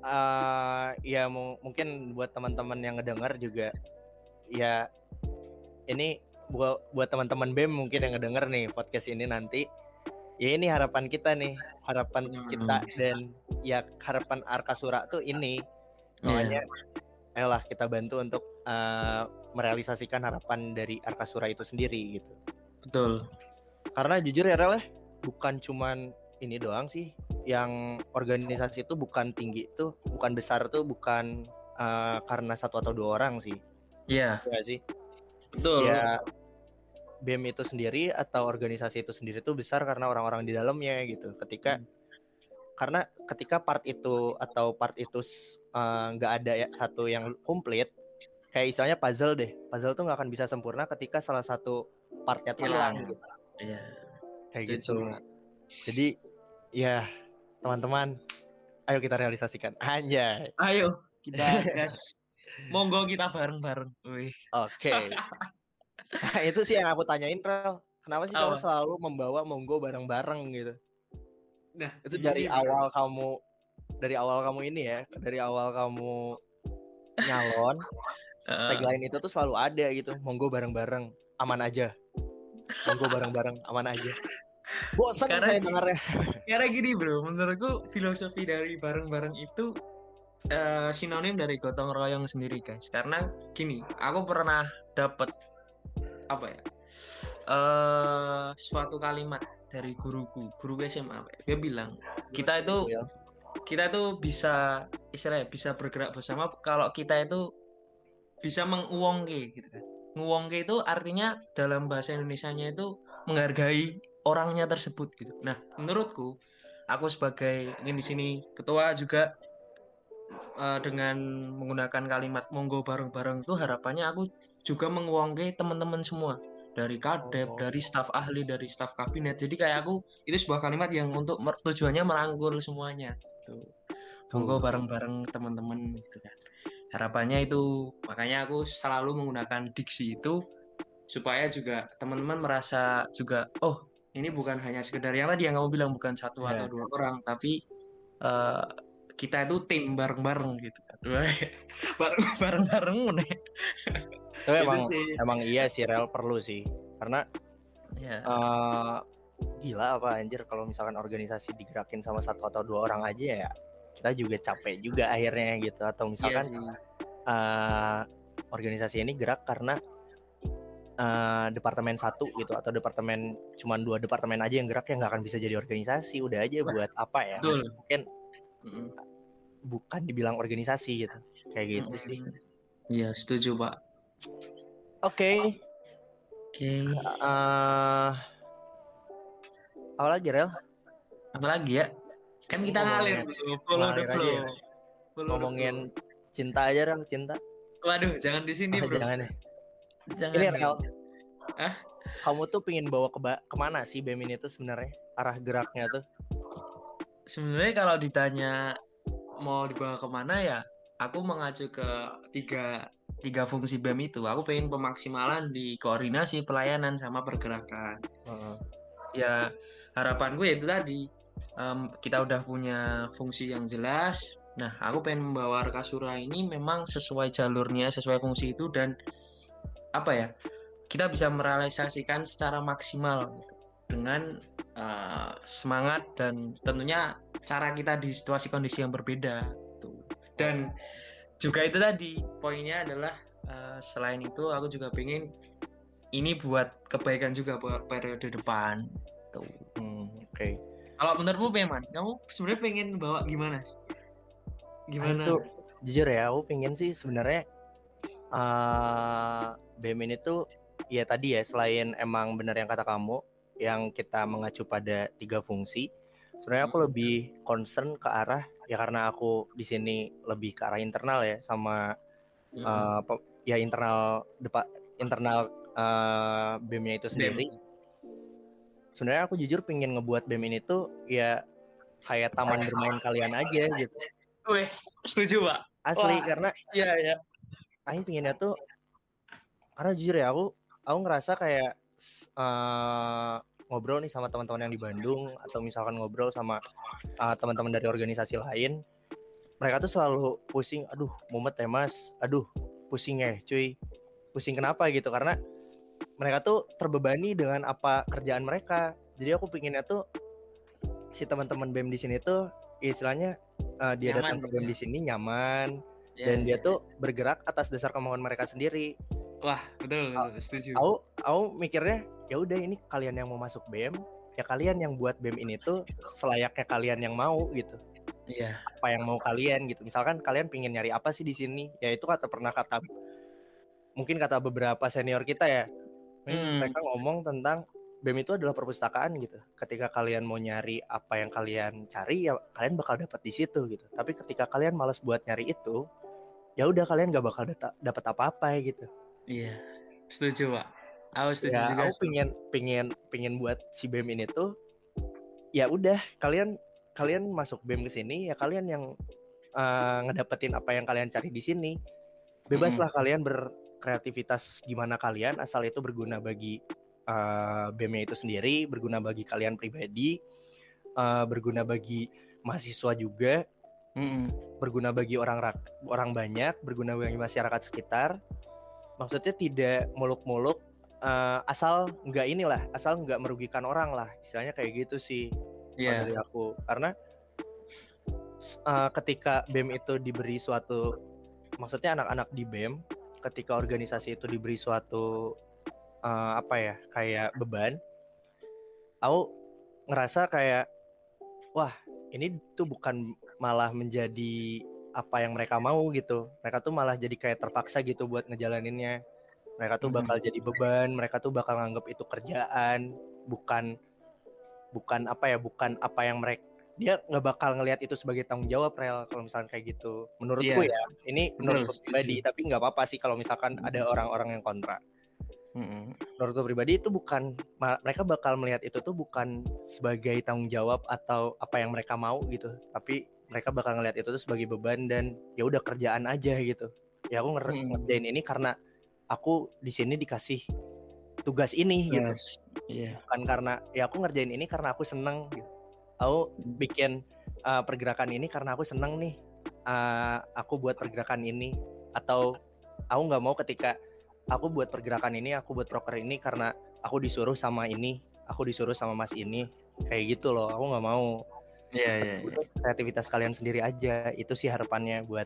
S1: uh, ya mungkin buat teman-teman yang ngedengar juga ya ini buat buat teman-teman BEM mungkin yang ngedenger nih podcast ini nanti ya ini harapan kita nih harapan hmm. kita dan ya harapan Arkasura tuh ini makanya yeah. Ayolah kita bantu untuk uh, merealisasikan harapan dari Arkasura itu sendiri gitu.
S2: Betul.
S1: Karena jujur ya Rel ya, bukan cuman ini doang sih. Yang organisasi itu bukan tinggi tuh bukan besar tuh bukan uh, karena satu atau dua orang sih.
S2: Iya.
S1: Yeah. sih?
S2: Betul.
S1: Ya BEM itu sendiri atau organisasi itu sendiri tuh besar karena orang-orang di dalamnya gitu. Ketika hmm. Karena ketika part itu atau part itu eh, nggak uh, ada ya satu yang komplit kayak istilahnya puzzle deh. Puzzle tuh nggak akan bisa sempurna ketika salah satu partnya tuh hilang. gitu.
S2: Iya.
S1: Kayak gitu. Jadi ya teman-teman ayo kita realisasikan. Aja
S2: ayo kita gas monggo kita bareng-bareng. Oke.
S1: Okay. nah, itu sih yang aku tanyain Rel. Kenapa sih kamu selalu membawa monggo bareng-bareng gitu nah itu dari ini, awal kamu dari awal kamu ini ya dari awal kamu nyalon uh. tagline itu tuh selalu ada gitu monggo bareng-bareng aman aja. Monggo bareng-bareng aman aja. Bosan karena, saya dengarnya.
S2: karena gini bro menurutku filosofi dari bareng-bareng itu uh, sinonim dari gotong royong sendiri guys. Karena gini aku pernah dapat apa ya uh, suatu kalimat dari guruku guru SMA dia bilang kita itu kita itu bisa istilahnya bisa bergerak bersama kalau kita itu bisa menguongke gitu kan. Nguongke itu artinya dalam bahasa Indonesia-nya itu menghargai orangnya tersebut gitu. Nah menurutku aku sebagai ini di sini ketua juga uh, dengan menggunakan kalimat monggo bareng-bareng itu harapannya aku juga menguangke teman-teman semua dari kadep, oh. dari staf ahli, dari staf kabinet. Jadi kayak aku itu sebuah kalimat yang untuk tujuannya merangkul semuanya. Tuh. Monggo bareng-bareng teman-teman gitu kan. Harapannya itu makanya aku selalu menggunakan diksi itu supaya juga teman-teman merasa juga oh ini bukan hanya sekedar yang tadi yang kamu bilang bukan satu yeah. atau dua orang tapi uh, kita itu tim bareng-bareng gitu kan. bareng bareng-bareng
S1: tapi emang sih. emang iya sih rel perlu sih karena yeah. Iya. uh, gila apa anjir kalau misalkan organisasi digerakin sama satu atau dua orang aja ya kita juga capek juga akhirnya gitu atau misalkan yeah, uh, organisasi ini gerak karena uh, departemen satu gitu atau departemen cuman dua departemen aja yang gerak ya nggak akan bisa jadi organisasi udah aja buat apa ya
S2: Betul.
S1: mungkin mm. bukan dibilang organisasi gitu kayak gitu mm. sih
S2: Iya setuju pak
S1: Oke.
S2: Okay. Oke. Okay.
S1: Uh, eh, apa lagi Rel?
S2: Apa lagi ya? Kan kita ngalir dulu, follow the flow.
S1: Ngomongin cinta aja Rel, cinta.
S2: Waduh, jangan di sini, oh, Bro.
S1: Jangan ya. Jangan. Ini Rel. Ah? Kamu tuh pingin bawa ke ke mana sih BEM ini tuh sebenarnya? Arah geraknya tuh?
S2: Sebenarnya kalau ditanya mau dibawa ke mana ya, aku mengacu ke tiga tiga fungsi BEM itu. Aku pengen pemaksimalan di koordinasi pelayanan sama pergerakan. Uh-huh. ya harapan gue itu tadi. Um, kita udah punya fungsi yang jelas. Nah aku pengen membawa Arkasura ini memang sesuai jalurnya sesuai fungsi itu dan apa ya kita bisa merealisasikan secara maksimal gitu, dengan uh, semangat dan tentunya cara kita di situasi kondisi yang berbeda tuh. Dan juga itu tadi poinnya adalah uh, selain itu aku juga pengen ini buat kebaikan juga buat periode depan. Tuh.
S1: Hmm, oke. Okay.
S2: kalau menurutmu Peman kamu sebenarnya pengen bawa gimana? Gimana?
S1: nah, itu jujur ya aku pengen sih sebenarnya uh, BM ini tuh ya tadi ya selain emang benar yang kata kamu yang kita mengacu pada tiga fungsi sebenarnya aku lebih concern ke arah ya karena aku di sini lebih ke arah internal ya sama
S2: Mm-mm.
S1: uh, pe- ya internal depa, internal uh, BEM-nya itu sendiri. Sebenarnya aku jujur pengen ngebuat BEM ini tuh ya kayak taman bermain kalian aja gitu.
S2: Weh, setuju pak.
S1: Asli
S2: Wah.
S1: karena
S2: Iya iya.
S1: Aing pinginnya tuh karena jujur ya aku aku ngerasa kayak eh, ngobrol nih sama teman-teman yang di Bandung atau misalkan ngobrol sama eh, teman-teman dari organisasi lain mereka tuh selalu pusing aduh mumet ya mas aduh pusing ya cuy pusing kenapa gitu karena mereka tuh terbebani dengan apa kerjaan mereka jadi aku pinginnya tuh si teman-teman BEM di sini tuh istilahnya eh, dia
S2: Nyaman
S1: datang ke
S2: gitu
S1: BEM
S2: ya.
S1: di sini nyaman
S2: Iya,
S1: dan dia
S2: iya.
S1: tuh bergerak atas dasar kemauan mereka sendiri.
S2: Wah betul betul setuju.
S1: Aku aku mikirnya ya udah ini kalian yang mau masuk BEM, ya kalian yang buat BEM ini tuh selayaknya kalian yang mau gitu.
S2: Iya.
S1: Apa yang mau kalian gitu. Misalkan kalian pingin nyari apa sih di sini? Ya itu kata pernah kata mungkin kata beberapa senior kita ya.
S2: Hmm.
S1: Mereka ngomong tentang BEM itu adalah perpustakaan gitu. Ketika kalian mau nyari apa yang kalian cari ya kalian bakal dapat di situ gitu. Tapi ketika kalian malas buat nyari itu, ya udah kalian gak bakal dapat apa-apa gitu.
S2: Iya. Setuju pak. Aku setuju
S1: ya
S2: juga.
S1: aku pingin pingin pingin buat si bem ini tuh ya udah kalian kalian masuk bem ke sini ya kalian yang eh, ngedapetin apa yang kalian cari di sini bebaslah kalian berkreativitas gimana kalian asal itu berguna bagi eh, bemnya itu sendiri berguna bagi kalian pribadi eh, berguna bagi mahasiswa juga
S2: Mm-mm.
S1: berguna bagi orang rak- orang banyak, berguna bagi masyarakat sekitar. Maksudnya tidak muluk-muluk eh, asal nggak inilah, asal nggak merugikan orang lah. Istilahnya kayak gitu sih
S2: Iya.
S1: dari aku. Karena eh, ketika BEM itu diberi suatu maksudnya anak-anak di BEM ketika organisasi itu diberi suatu eh, apa ya, kayak beban aku ngerasa kayak wah ini tuh bukan malah menjadi apa yang mereka mau gitu mereka tuh malah jadi kayak terpaksa gitu buat ngejalaninnya mereka tuh bakal jadi beban mereka tuh bakal nganggap itu kerjaan bukan bukan apa ya bukan apa yang mereka dia nggak bakal ngelihat itu sebagai tanggung jawab rel kalau misalnya kayak gitu menurutku
S2: Iya.
S1: ya ini
S2: setuju.
S1: pribadi tapi nggak apa-apa sih kalau misalkan ada orang-orang yang kontra
S2: Mm-mm.
S1: menurutku pribadi itu bukan mereka bakal melihat itu tuh bukan sebagai tanggung jawab atau apa yang mereka mau gitu tapi mereka bakal ngelihat itu tuh sebagai beban dan ya udah kerjaan aja gitu ya aku nger- ngerjain ini karena aku di sini dikasih tugas ini gitu
S2: Yes. Iya.
S1: bukan karena ya aku ngerjain ini karena aku seneng gitu. aku bikin uh, pergerakan ini karena aku seneng nih uh, aku buat pergerakan ini atau aku nggak mau ketika aku buat pergerakan ini aku buat proker ini karena aku disuruh sama ini aku disuruh sama mas ini kayak gitu loh aku nggak mau
S2: Iya iya. iya.
S1: Kreativitas kalian sendiri aja itu sih harapannya buat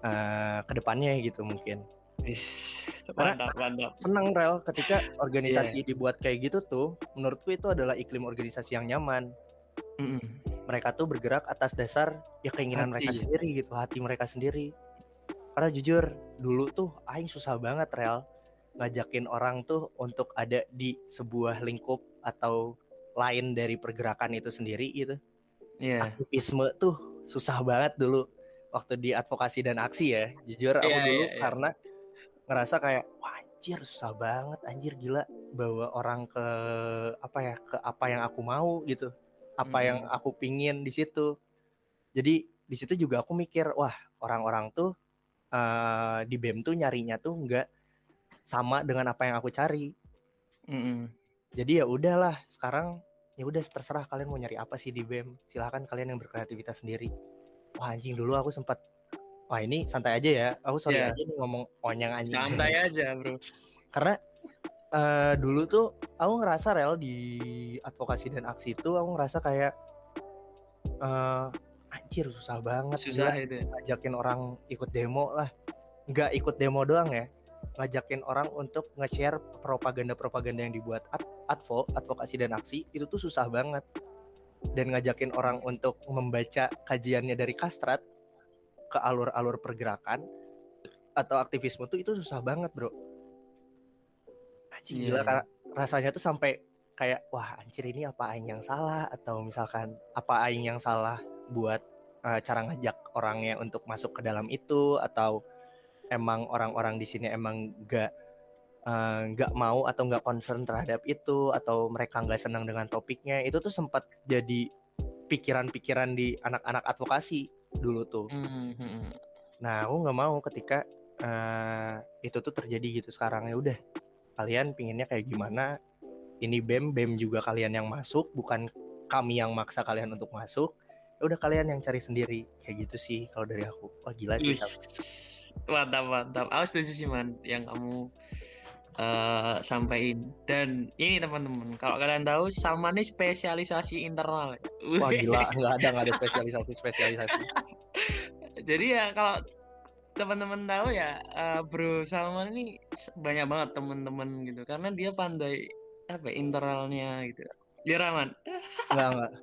S1: uh, ke depannya gitu mungkin
S2: Is.
S1: Karena-
S2: Mantap mantap.
S1: senang rel ketika organisasi dibuat kayak gitu tuh menurutku itu adalah iklim organisasi yang nyaman
S2: Mm-mm.
S1: mereka tuh bergerak atas dasar ya keinginan
S2: Hati.
S1: mereka sendiri gitu hati mereka sendiri karena jujur dulu tuh aing susah banget rel ngajakin orang tuh untuk ada di sebuah lingkup atau lain dari pergerakan itu sendiri gitu
S2: Iya.
S1: aktivisme tuh susah banget dulu waktu di advokasi dan aksi ya jujur aku
S2: Iya,
S1: dulu
S2: iya, iya.
S1: karena ngerasa kayak wah anjir susah banget anjir gila bawa orang ke apa ya ke apa yang aku mau gitu. Apa yang
S2: Hmm.
S1: aku pingin di situ. Jadi di situ juga aku mikir wah orang-orang tuh eh, di BEM tuh nyarinya tuh nggak sama dengan apa yang aku cari.
S2: Mm-mm.
S1: jadi ya udahlah sekarang ya udah terserah kalian mau nyari apa sih di BEM silahkan kalian yang berkreativitas sendiri. Wah anjing dulu aku sempat wah ini santai aja ya aku sorry
S2: Iya.
S1: aja nih ngomong onyang anjing
S2: Santai aja bro.
S1: karena eh, dulu tuh aku ngerasa rel di advokasi dan aksi itu aku ngerasa kayak eh anjir susah banget
S2: Susah itu.
S1: ngajakin orang ikut demo lah nggak ikut demo doang ya ngajakin orang untuk nge-share propaganda-propaganda yang dibuat ad- advo advokasi dan aksi itu tuh susah banget dan ngajakin orang untuk membaca kajiannya dari kastrat ke alur-alur pergerakan atau aktivisme tuh itu susah banget bro. Anjing
S2: Iya,
S1: gila
S2: iya.
S1: karena rasanya tuh sampai kayak wah anjir ini apa aing yang salah? Atau misalkan apa aing yang salah buat uh, cara ngajak orangnya untuk masuk ke dalam itu? Atau emang orang-orang di sini emang gak nggak uh, mau atau nggak concern terhadap itu atau mereka nggak senang dengan topiknya itu tuh sempat jadi pikiran-pikiran di anak-anak advokasi dulu tuh. Mm-hmm. Nah aku nggak mau ketika uh, itu tuh terjadi gitu sekarang. Ya udah kalian pinginnya kayak gimana? Ini bem bem juga kalian yang masuk bukan kami yang maksa kalian untuk masuk. Ya udah kalian yang cari sendiri. Kayak gitu sih kalau dari aku. Wah gila sih
S2: mantap mantap. Aku setuju sih man yang kamu uh, sampaikan. Dan ini teman-teman kalau kalian tahu Salman ini spesialisasi internal.
S1: Wah gila. Nggak ada nggak ada spesialisasi spesialisasi
S2: jadi ya kalau teman-teman tahu ya uh, Bro Salman ini banyak banget teman-teman gitu. Karena dia pandai apa ya, internalnya gitu. Rahman?
S1: Enggak enggak.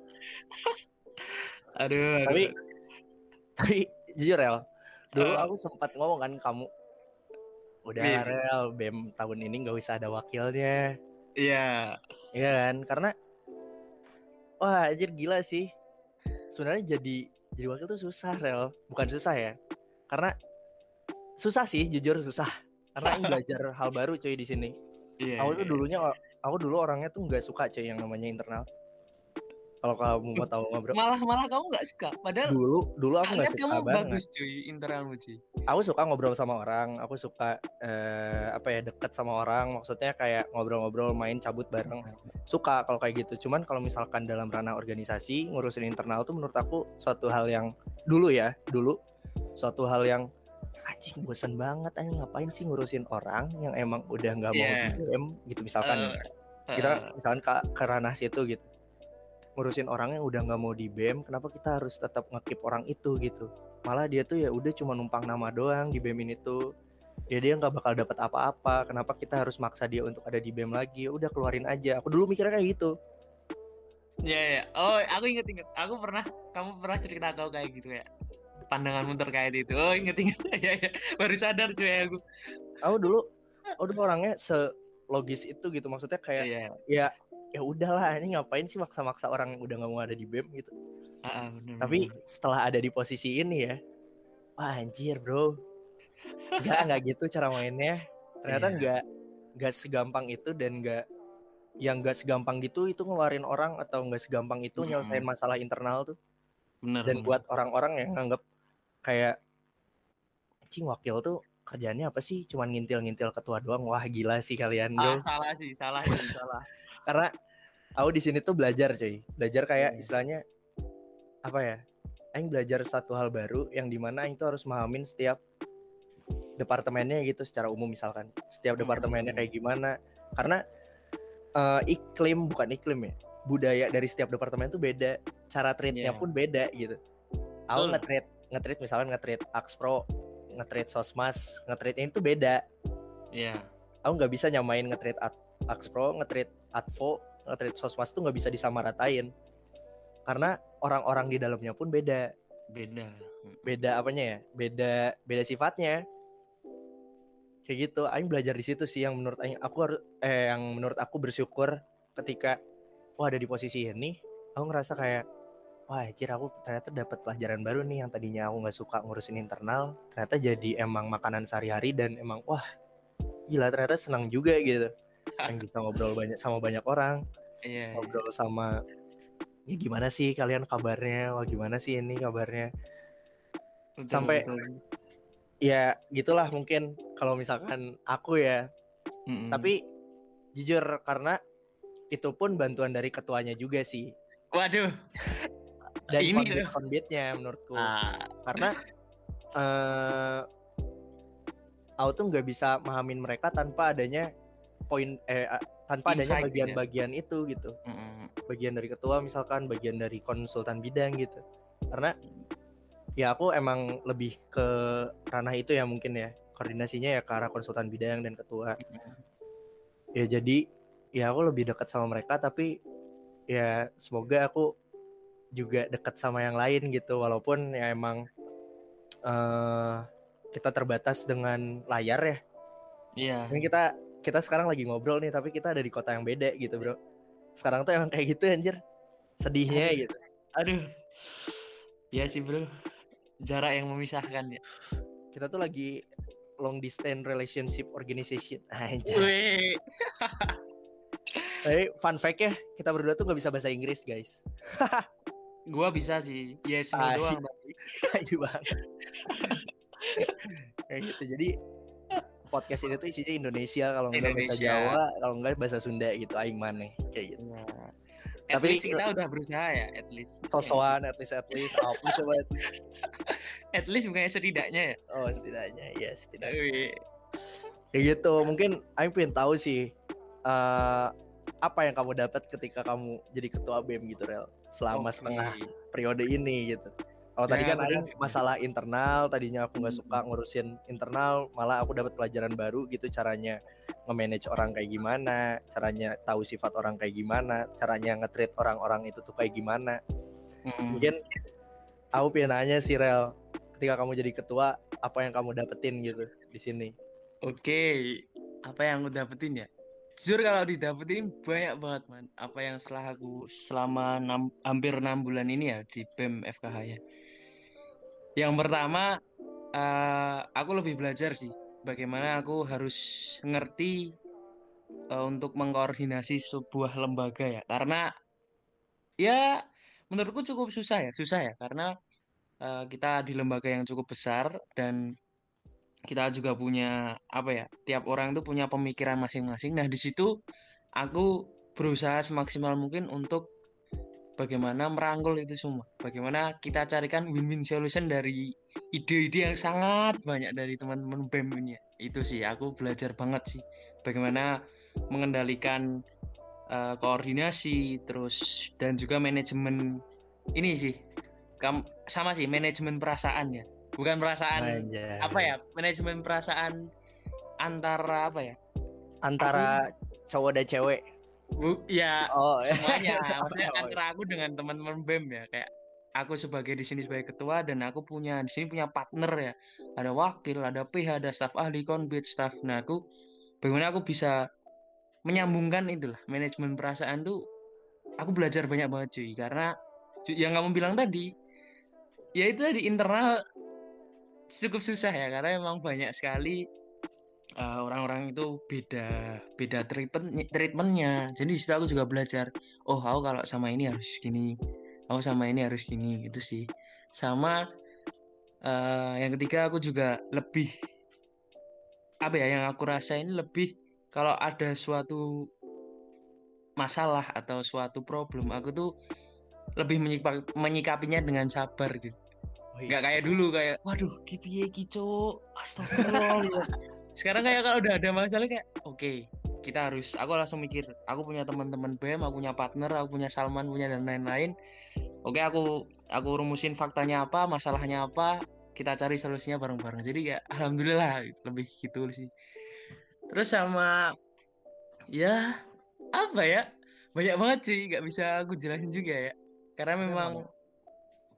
S2: Aduh, aduh
S1: tapi tapi jujur ya dulu uh, aku sempat ngomong kan kamu udah yeah. real bem tahun ini nggak usah ada wakilnya.
S2: Iya.
S1: Yeah. iya kan? Karena wah anjir gila sih. Sebenarnya jadi jadi wakil tuh susah real bukan susah ya. Karena susah sih jujur susah. Karena belajar hal baru cuy di sini. Yeah, aku tuh iya, iya. dulunya aku dulu orangnya tuh nggak suka cuy yang namanya internal kalau kamu mau tahu ngobrol
S2: malah malah kamu nggak suka? Padahal
S1: dulu dulu aku nggak suka
S2: kamu banget. bagus cuy internalmu cuy.
S1: Aku suka ngobrol sama orang aku suka eh, apa ya deket sama orang. Maksudnya kayak ngobrol-ngobrol main cabut bareng. Suka kalau kayak gitu. Cuman kalau misalkan dalam ranah organisasi ngurusin internal tuh menurut aku suatu hal yang dulu ya dulu suatu hal yang anjing bosen banget anjing ngapain sih ngurusin orang yang emang udah nggak yeah. mau DM gitu misalkan uh, uh, kita misalkan ke, ke ranah situ gitu ngurusin orang yang udah nggak mau di BEM kenapa kita harus tetap ngekip orang itu gitu? Malah dia tuh ya udah cuma numpang nama doang di BEM ini tuh. Ya dia nggak bakal dapat apa-apa. Kenapa kita harus maksa dia untuk ada di BEM lagi? Ya udah keluarin aja. Aku dulu mikirnya kayak gitu.
S2: Ya ya oh aku inget inget aku pernah kamu pernah cerita kau kayak gitu ya pandanganmu terkait itu. Oh inget inget ya ya baru sadar cuy aku.
S1: Aku dulu aku dulu orangnya se logis itu gitu. Maksudnya kayak yeah. ya ya udahlah ini ngapain sih maksa-maksa orang yang udah nggak mau ada di BEM gitu. Uh, bener, Tapi bener. setelah ada di posisi ini ya, wah anjir bro, nggak nggak gitu cara mainnya. Ternyata yeah. nggak nggak segampang itu dan nggak yang nggak segampang gitu itu ngeluarin orang atau nggak segampang itu mm nyelesain masalah internal tuh. Bener, dan bener. buat orang-orang yang nganggap kayak cing wakil tuh kerjaannya apa sih? Cuman ngintil-ngintil ketua doang. Wah, gila sih kalian.
S2: Ah, salah sih, salah sih, salah.
S1: Karena aku di sini tuh belajar, cuy. Belajar kayak hmm. istilahnya apa ya? Aing belajar satu hal baru yang di mana Aing tuh harus memahamin setiap departemennya gitu secara umum misalkan. Setiap hmm, departemennya kayak gimana. Karena uh, iklim bukan iklim ya. Budaya dari setiap departemen tuh beda. Cara treatnya yeah. pun beda gitu. Aku nge-treat nge-treat misalnya nge-treat Axpro nge-treat sosmas nge-treat ini tuh beda.
S2: Iya. Yeah.
S1: aku nggak bisa nyamain nge-treat Axpro nge-treat Advo nge-treat sosmas tuh nggak bisa disamaratain. Karena orang-orang di dalamnya pun beda.
S2: Beda.
S1: Beda apanya ya? Beda beda sifatnya. Kayak gitu. Aing belajar di situ sih yang menurut Aing aku harus eh yang menurut aku bersyukur ketika wah ada di posisi ini aku ngerasa kayak wah anjir aku ternyata dapat pelajaran baru nih yang tadinya aku nggak suka ngurusin internal ternyata jadi emang makanan sehari-hari dan emang wah gila ternyata senang juga gitu yang bisa ngobrol banyak sama banyak orang
S2: yeah, iya.
S1: ngobrol sama ya gimana sih kalian kabarnya wah gimana sih ini kabarnya betul, sampai betul. ya gitulah mungkin kalau misalkan aku ya mm -mm. tapi jujur karena itu pun bantuan dari ketuanya juga sih
S2: waduh
S1: dan ini konbit menurutku ah. karena uh, aku tuh nggak bisa mahamin mereka tanpa adanya poin eh tanpa Insight adanya bagian-bagian ya? itu gitu mm-hmm. bagian dari ketua misalkan bagian dari konsultan bidang gitu karena ya aku emang lebih ke ranah itu ya mungkin ya koordinasinya ya ke arah konsultan bidang dan ketua mm-hmm. ya jadi ya aku lebih dekat sama mereka tapi ya semoga aku juga dekat sama yang lain gitu walaupun ya emang uh, kita terbatas dengan layar ya.
S2: Iya.
S1: Ini kita kita sekarang lagi ngobrol nih tapi kita ada di kota yang beda gitu bro. sekarang tuh emang kayak gitu anjir sedihnya
S2: Aduh.
S1: gitu
S2: Aduh. Ya sih, Bro. Jarak yang memisahkan ya.
S1: kita tuh lagi long distance relationship organization anjir tapi fun fact ya kita berdua tuh gak bisa bahasa Inggris guys
S2: Gua bisa sih. Yes, no
S1: Tai.
S2: doang tapi.
S1: kayu banget kayak gitu jadi podcast ini tuh isinya Indonesia kalau enggak bahasa. Jawa kalau enggak bahasa Sunda gitu aing maneh kayak gitu
S2: At
S1: Tapi-
S2: least kita udah berusaha ya, at least.
S1: sosokan at least at least apa coba
S2: At least bukannya setidaknya ya.
S1: oh setidaknya ya setidaknya
S2: Wih.
S1: kayak gitu mungkin aing pengen tahu sih eh, apa yang kamu dapat ketika kamu jadi ketua BEM gitu rel selama
S2: Oke.
S1: setengah periode ini gitu kalau tadi
S2: Ya,
S1: kan ada masalah internal tadinya aku nggak
S2: Hmm.
S1: suka ngurusin internal malah aku dapat pelajaran baru gitu caranya nge-manage orang kayak gimana caranya tahu sifat orang kayak gimana caranya nge-treat orang-orang itu tuh kayak gimana
S2: Mm-mm.
S1: mungkin aku pengen nanya sih rel ketika kamu jadi ketua apa yang kamu dapetin gitu di sini
S2: Oke, apa yang aku dapetin ya? Jujur kalau didapetin banyak banget man. Apa yang setelah aku selama enam- hampir enam bulan ini ya di BEM FKH ya. Yang pertama, eh, aku lebih belajar sih bagaimana aku harus ngerti eh, untuk mengkoordinasi sebuah lembaga ya. Karena ya menurutku cukup susah ya, susah ya karena eh, kita di lembaga yang cukup besar dan kita juga punya apa ya tiap orang tuh punya pemikiran masing-masing. Nah di situ aku berusaha semaksimal mungkin untuk bagaimana merangkul itu semua. Bagaimana kita carikan win-win solution dari ide-ide yang sangat banyak dari teman-teman BEM ini itu sih aku belajar banget sih. Bagaimana mengendalikan eh, koordinasi terus dan juga manajemen ini sih. Sama sih manajemen perasaan ya bukan perasaan
S1: Anjay.
S2: apa ya manajemen perasaan antara apa ya?
S1: Antara cowok dan cewek.
S2: Bu, ya
S1: oh.
S2: semuanya. Maksudnya
S1: Oh,
S2: antara aku dengan teman-teman bem ya kayak aku sebagai di sini sebagai ketua dan aku punya di sini punya partner ya. Ada wakil ada PH ada staf ahli konbit staf nah aku bagaimana aku bisa menyambungkan itulah manajemen perasaan tuh aku belajar banyak banget cuy. Karena yang kamu bilang tadi ya itu di internal cukup susah ya karena memang banyak sekali uh, orang-orang itu beda beda treatment treatmentnya jadi di situ aku juga belajar oh aku kalau sama ini harus gini aku sama ini harus gini gitu sih sama uh, yang ketiga aku juga lebih apa ya yang aku rasain lebih kalau ada suatu masalah atau suatu problem aku tuh lebih menyikap, menyikapinya dengan sabar gitu. Nggak kayak dulu kayak waduh kipiye kico astagfirullah. Sekarang kayak kalau udah ada masalah kayak oke kita harus aku langsung mikir aku punya teman-teman BEM aku punya partner aku punya Salman punya dan lain-lain. Oke aku aku rumusin faktanya apa masalahnya apa kita cari solusinya bareng-bareng. Jadi ya alhamdulillah lebih gitu sih. Terus sama ya apa ya? Banyak banget sih nggak bisa aku jelasin juga ya. Karena memang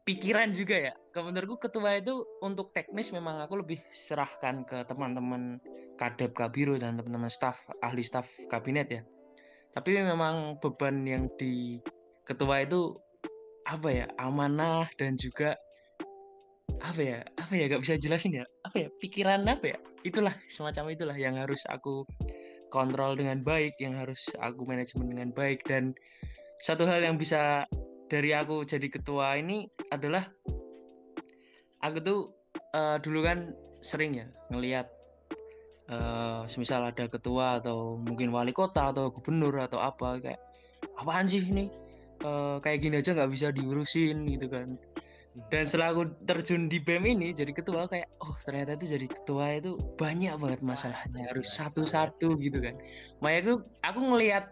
S2: pikiran juga ya. Menurutku ketua itu untuk teknis memang aku lebih serahkan ke teman-teman kadep kabiru dan teman-teman staf ahli staf kabinet ya. Tapi memang beban yang di ketua itu apa ya amanah dan juga apa ya apa ya gak bisa jelasin ya apa ya pikiran apa ya itulah semacam itulah yang harus aku kontrol dengan baik yang harus aku manajemen dengan baik dan satu hal yang bisa dari aku jadi ketua ini adalah aku tuh eh, dulu kan sering ya ngelihat eh semisal ada ketua atau mungkin wali kota atau gubernur atau apa kayak apaan sih ini? Eh, kayak gini aja nggak bisa diurusin gitu kan. Dan setelah aku terjun di BEM ini jadi ketua kayak oh ternyata itu jadi ketua itu banyak banget masalahnya harus satu-satu gitu kan. Makanya aku aku ngelihat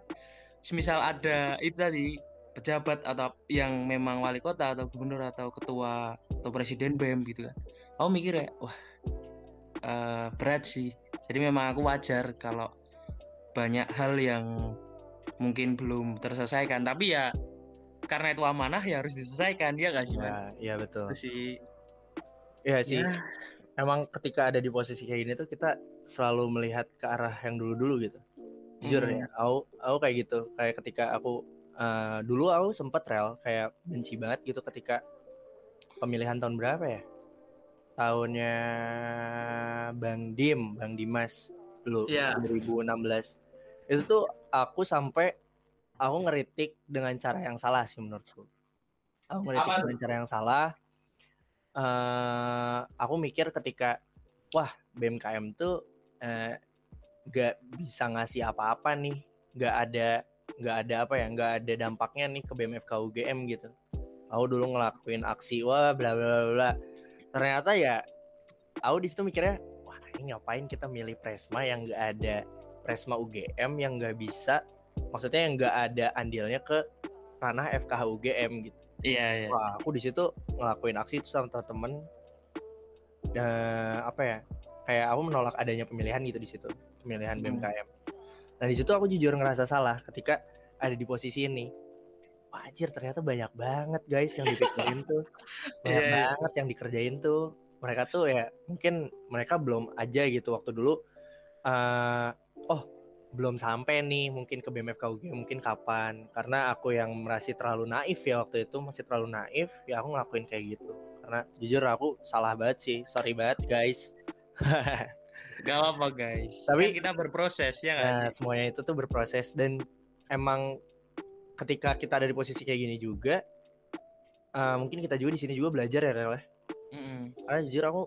S2: semisal ada itu tadi pejabat atau yang memang wali kota atau gubernur atau ketua atau presiden BEM gitu kan. Aku mikir ya wah eh, berat sih. Jadi memang aku wajar kalau banyak hal yang mungkin belum terselesaikan. Tapi ya karena itu amanah ya harus diselesaikan ya gak sih
S1: ya, iya betul.
S2: Sih.
S1: Iya sih.
S2: Ya,
S1: emang ketika ada di posisi kayak gini tuh kita selalu melihat ke arah yang dulu-dulu gitu. Jujur
S2: Hmm.
S1: ya aku aku kayak gitu. Kayak ketika aku eh, dulu aku sempet rel kayak benci banget gitu ketika pemilihan tahun berapa ya? Tahunnya Bang Dim Bang Dimas dulu
S2: Iya.
S1: 2016 itu tuh aku sampai aku ngeritik dengan cara yang salah sih menurutku. Aku ngeritik
S3: Apa
S1: dengan cara yang salah. Eh aku mikir ketika wah BMKM tuh eh, gak bisa ngasih apa-apa nih nggak ada nggak ada apa ya nggak ada dampaknya nih ke BMFK UGM gitu aku dulu ngelakuin aksi wah bla bla bla bla ternyata ya aku di situ mikirnya wah ini ngapain kita milih Presma yang nggak ada Presma UGM yang nggak bisa maksudnya yang nggak ada andilnya ke ranah FKH UGM gitu
S2: Iya, iya.
S1: Wah, aku di situ ngelakuin aksi itu sama temen eh apa ya? Kayak aku menolak adanya pemilihan gitu di situ, pemilihan
S2: Hmm.
S1: BMKM. Dan di situ aku jujur ngerasa salah ketika ada di posisi ini. Wajir ternyata banyak banget guys yang dipikirin tuh. Banyak
S2: Iya, iya.
S1: banget yang dikerjain tuh. Mereka tuh ya mungkin mereka belum aja gitu waktu dulu eh oh belum sampai nih mungkin ke BMFK UGM mungkin kapan karena aku yang masih terlalu naif ya waktu itu masih terlalu naif ya aku ngelakuin kayak gitu karena jujur aku salah banget sih sorry banget guys
S2: Gak apa guys.
S1: Tapi-
S2: Kan kita berproses ya
S1: nah semuanya itu tuh berproses dan emang ketika kita ada di posisi kayak gini juga eh, mungkin kita juga di sini juga belajar ya Rel ya.
S2: Mm-mm.
S1: karena jujur aku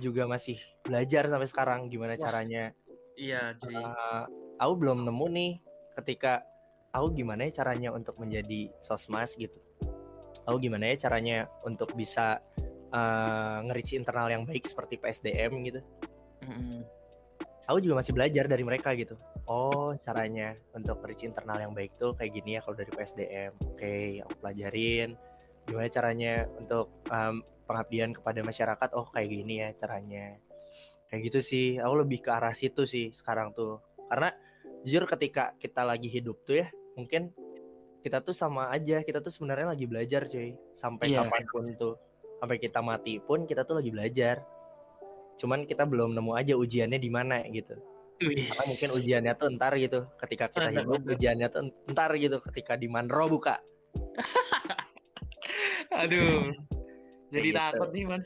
S1: juga masih belajar sampai sekarang gimana
S2: Wah.
S1: caranya
S2: Iya, cuy.
S1: Eh, aku belum nemu nih ketika aku gimana ya caranya untuk menjadi sosmas gitu. Aku gimana ya caranya untuk bisa eh nge-reach internal yang baik seperti PSDM gitu. Aku juga masih belajar dari mereka gitu. Oh, caranya untuk reach internal yang baik tuh kayak gini ya kalau dari PSDM. Oke, aku pelajarin. Gimana caranya untuk em, pengabdian kepada masyarakat? Oh, kayak gini ya caranya. Kayak gitu sih. Aku lebih ke arah situ sih sekarang tuh. Karena jujur ketika kita lagi hidup tuh ya, mungkin kita tuh sama aja. Kita tuh sebenarnya lagi belajar, cuy. Sampai
S2: Iya.
S1: kapan pun tuh. Sampai kita mati pun kita tuh lagi belajar. Cuman kita belum nemu aja ujiannya di mana gitu. Karena mungkin ujiannya tuh ntar gitu. Ketika kita hidup ujiannya tuh ntar gitu. Ketika di Manro buka.
S2: Aduh. Jadi
S1: gitu.
S2: takut nih, Man.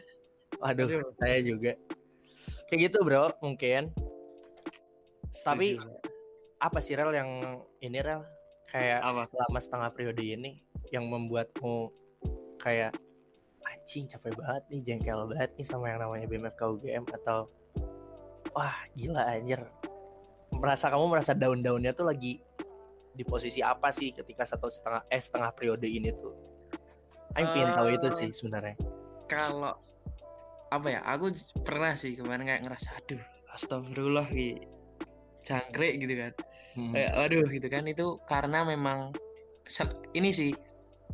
S1: Waduh,
S2: Aduh.
S1: saya juga. Kayak gitu bro, mungkin. Tapi
S2: Setuju.
S1: apa sih Rel yang ini Rel? Kayak
S2: Apa?
S1: selama setengah periode ini yang membuatmu kayak anjing capek banget nih, jengkel banget nih sama yang namanya BMFK UGM atau wah gila anjir. Merasa kamu merasa daun-daunnya tuh lagi di posisi apa sih ketika satu setengah eh setengah periode ini tuh? Aku pengen tahu itu
S2: Eh,
S1: sih sebenarnya.
S2: kalau apa ya aku pernah sih kemarin kayak ngerasa aduh astagfirullah gitu jangkrik gitu kan
S1: Hmm.
S2: kayak aduh gitu kan itu karena memang ini sih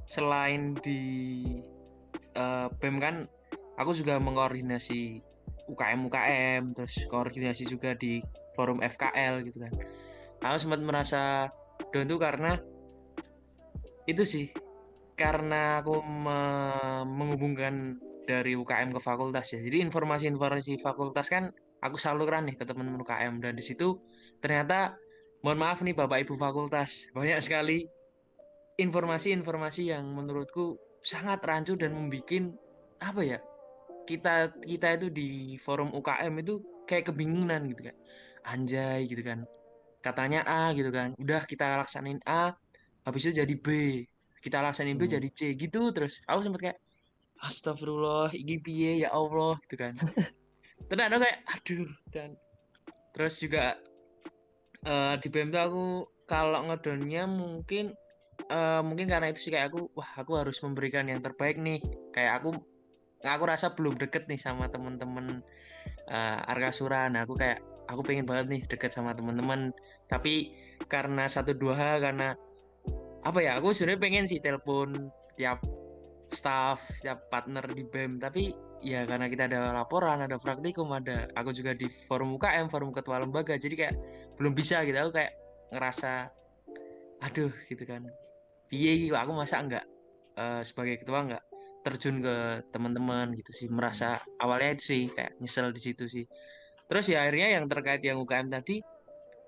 S2: selain di eh, BEM kan aku juga mengkoordinasi UKM UKM terus koordinasi juga di forum FKL gitu kan. Aku sempat merasa down tuh karena itu sih karena aku me- menghubungkan dari UKM ke fakultas ya. Jadi informasi-informasi fakultas kan aku salurkan nih ke teman-teman UKM dan di situ ternyata mohon maaf nih Bapak Ibu fakultas banyak sekali informasi-informasi yang menurutku sangat rancu dan membuat apa ya kita kita itu di forum UKM itu kayak kebingungan gitu kan. Anjay gitu kan. Katanya A gitu kan. Udah kita laksanain A habis itu jadi B. Kita laksanain B
S1: Hmm.
S2: jadi C gitu terus. Aku sempet kayak astagfirullah ini piye? Ya Allah gitu kan. Terus ada kayak aduh dan terus juga eh, di BM tuh aku kalau ngedonnya mungkin eh, mungkin karena itu sih kayak aku wah aku harus memberikan yang terbaik nih. Kayak aku aku rasa belum deket nih sama temen-temen eh, Arkasura nah aku kayak aku pengen banget nih deket sama temen-temen. Tapi karena satu dua hal karena apa ya aku sebenarnya pengen sih telepon tiap staff tiap partner di BEM. Tapi ya karena kita ada laporan ada praktikum ada aku juga di forum UKM forum ketua lembaga. Jadi kayak belum bisa gitu. Aku kayak ngerasa aduh gitu kan piye gitu aku masa enggak eh, sebagai ketua enggak terjun ke teman-teman gitu sih. Merasa awalnya itu sih kayak nyesel di situ sih. Terus ya akhirnya yang terkait yang UKM tadi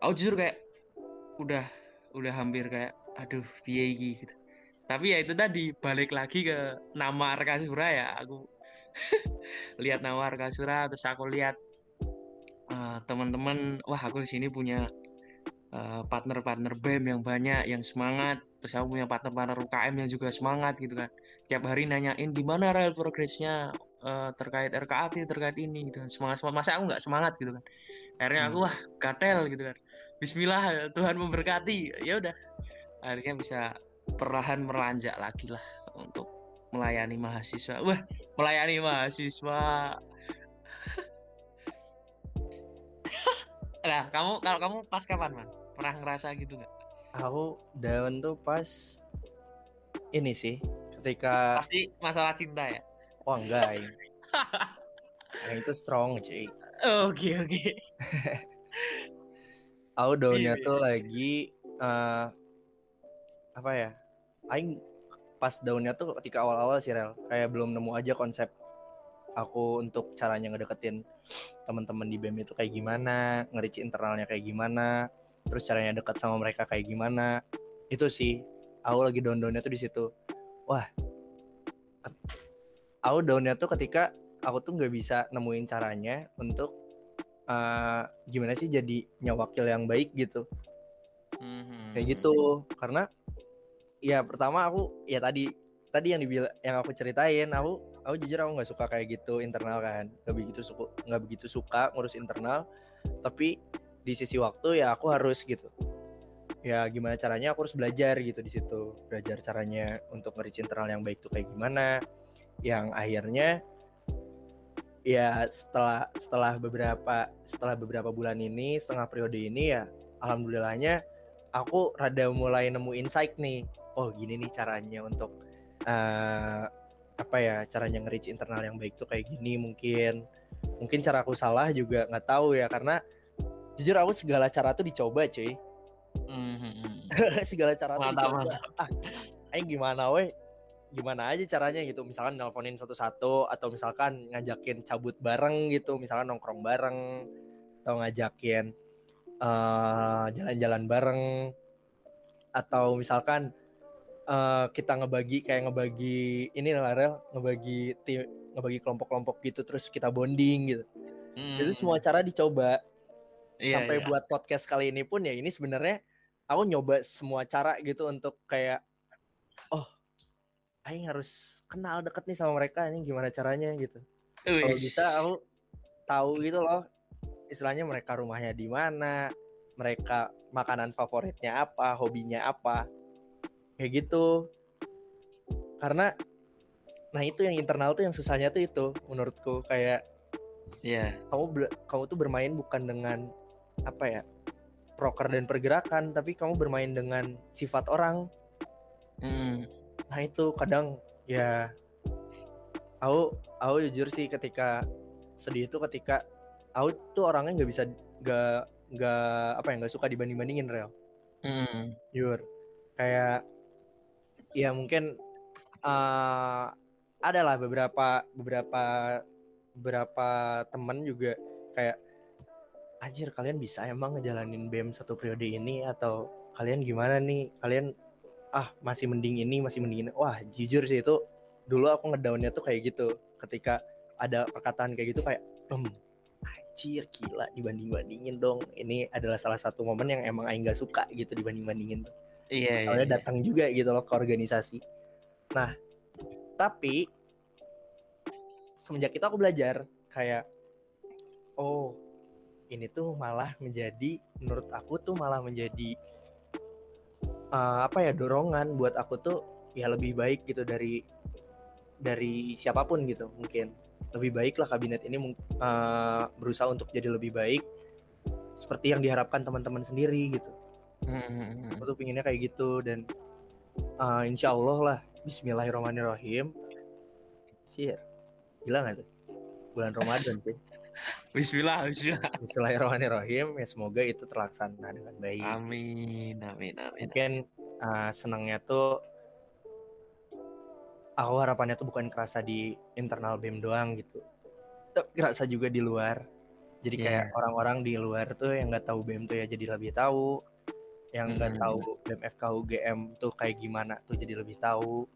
S2: aku jujur kayak udah udah hampir kayak aduh piye gitu. Tapi ya itu tadi balik lagi ke nama Arkasura ya. Aku lihat nama Arkasura terus aku lihat uh, teman-teman wah aku di sini punya uh, partner-partner BEM yang banyak yang semangat. Terus aku punya partner-partner UKM yang juga semangat gitu kan. Tiap hari nanyain gimana rel progresnya uh, terkait RKAT terkait ini? Gitu kan. Semangat semangat masa aku nggak semangat gitu kan? Akhirnya aku wah gatel gitu kan. Bismillah Tuhan memberkati. Ya udah. Akhirnya bisa perlahan melanjak lagi lah untuk melayani mahasiswa. Wah melayani mahasiswa. Nah kamu kalau kamu pas kapan man pernah ngerasa gitu nggak?
S1: Aku daun tuh pas ini sih ketika
S2: pasti masalah cinta ya?
S1: Oh enggak ini. yang itu strong cuy.
S2: Oke oke.
S1: Aku daunnya tuh lagi uh, apa ya aing pas daunnya tuh ketika awal-awal sih rel. Kayak belum nemu aja konsep aku untuk caranya ngedeketin teman-teman di BEM itu kayak gimana, ngerici internalnya kayak gimana, terus caranya dekat sama mereka kayak gimana. Itu sih, aku lagi down-downnya tuh di situ. Wah, aku downnya tuh ketika aku tuh nggak bisa nemuin caranya untuk uh, gimana sih jadi nyawakil yang baik gitu. Mm-hmm. Kayak gitu, karena ya pertama aku ya tadi tadi yang dibilang yang aku ceritain aku aku jujur aku nggak suka kayak gitu internal kan nggak begitu suka nggak begitu suka ngurus internal tapi di sisi waktu ya aku harus gitu. Ya gimana caranya aku harus belajar gitu di situ. Belajar caranya untuk ngerich internal yang baik tuh kayak gimana. Yang akhirnya ya setelah setelah beberapa setelah beberapa bulan ini setengah periode ini ya alhamdulillahnya aku rada mulai nemu insight nih. Oh gini nih caranya untuk uh, apa ya caranya nge-reach internal yang baik tuh kayak gini mungkin. Mungkin cara aku salah juga nggak tahu ya karena jujur aku segala cara tuh dicoba cuy. Mm-hmm. segala cara tuh dicoba. ah ini gimana weh? Gimana aja caranya gitu? Misalkan nelponin satu-satu atau misalkan ngajakin cabut bareng gitu misalkan nongkrong bareng atau ngajakin uh, jalan-jalan bareng atau misalkan uh, kita ngebagi kayak ngebagi ini lah rel ngebagi tim ngebagi kelompok-kelompok gitu terus kita bonding gitu. Hmm. itu semua cara dicoba yeah, sampai yeah. buat podcast kali ini pun ya ini sebenarnya aku nyoba semua cara gitu untuk kayak oh Aing harus kenal deket nih sama mereka ini gimana caranya? gitu. Kalau bisa aku tahu gitu loh istilahnya mereka rumahnya di mana mereka makanan favoritnya apa hobinya apa kayak gitu. Karena nah itu yang internal tuh yang susahnya tuh itu menurutku. Kayak
S2: ya yeah.
S1: kamu kamu tuh bermain bukan dengan apa ya proker dan pergerakan tapi kamu bermain dengan sifat orang mm. nah itu kadang ya aku aku jujur sih ketika sedih itu ketika aku tuh orangnya nggak bisa nggak nggak apa ya nggak suka dibanding bandingin real mm. jujur kayak ya mungkin uh, adalah beberapa beberapa beberapa teman juga kayak anjir kalian bisa emang ngejalanin BEM satu periode ini? Atau kalian gimana nih? Kalian ah masih mending ini masih mending ini. Wah jujur sih itu dulu aku ngedownnya tuh kayak gitu. Ketika ada perkataan kayak gitu kayak hmm anjir gila dibanding bandingin dong. Ini adalah salah satu momen yang emang Aing gak suka gitu dibanding bandingin tuh.
S2: Iya,
S1: iya, iya. datang juga gitu loh ke organisasi. Nah, tapi semenjak itu aku belajar kayak oh ini tuh malah menjadi menurut aku tuh malah menjadi uh, apa ya dorongan buat aku tuh ya lebih baik gitu dari dari siapa pun gitu mungkin lebih baik lah kabinet ini uh, berusaha untuk jadi lebih baik seperti yang diharapkan teman-teman sendiri gitu Hmm. Aku tuh pinginnya kayak gitu dan uh, insya Allah lah Bismillahirrahmanirrahim. Sih, gila gak tuh? Bulan Ramadan sih.
S2: Bismillah, Bismillah.
S1: Bismillahirrahmanirrahim. Ya semoga itu terlaksana dengan baik.
S2: Amin, amin, amin.
S1: Mungkin uh, senangnya tuh aku harapannya tuh bukan kerasa di internal BEM doang gitu. Tapi kerasa juga di luar. Jadi yeah. kayak orang-orang di luar tuh yang nggak tahu BEM tuh ya jadi lebih tahu yang nggak
S2: Hmm.
S1: tahu BEM FK UGM tuh kayak gimana tuh jadi lebih tahu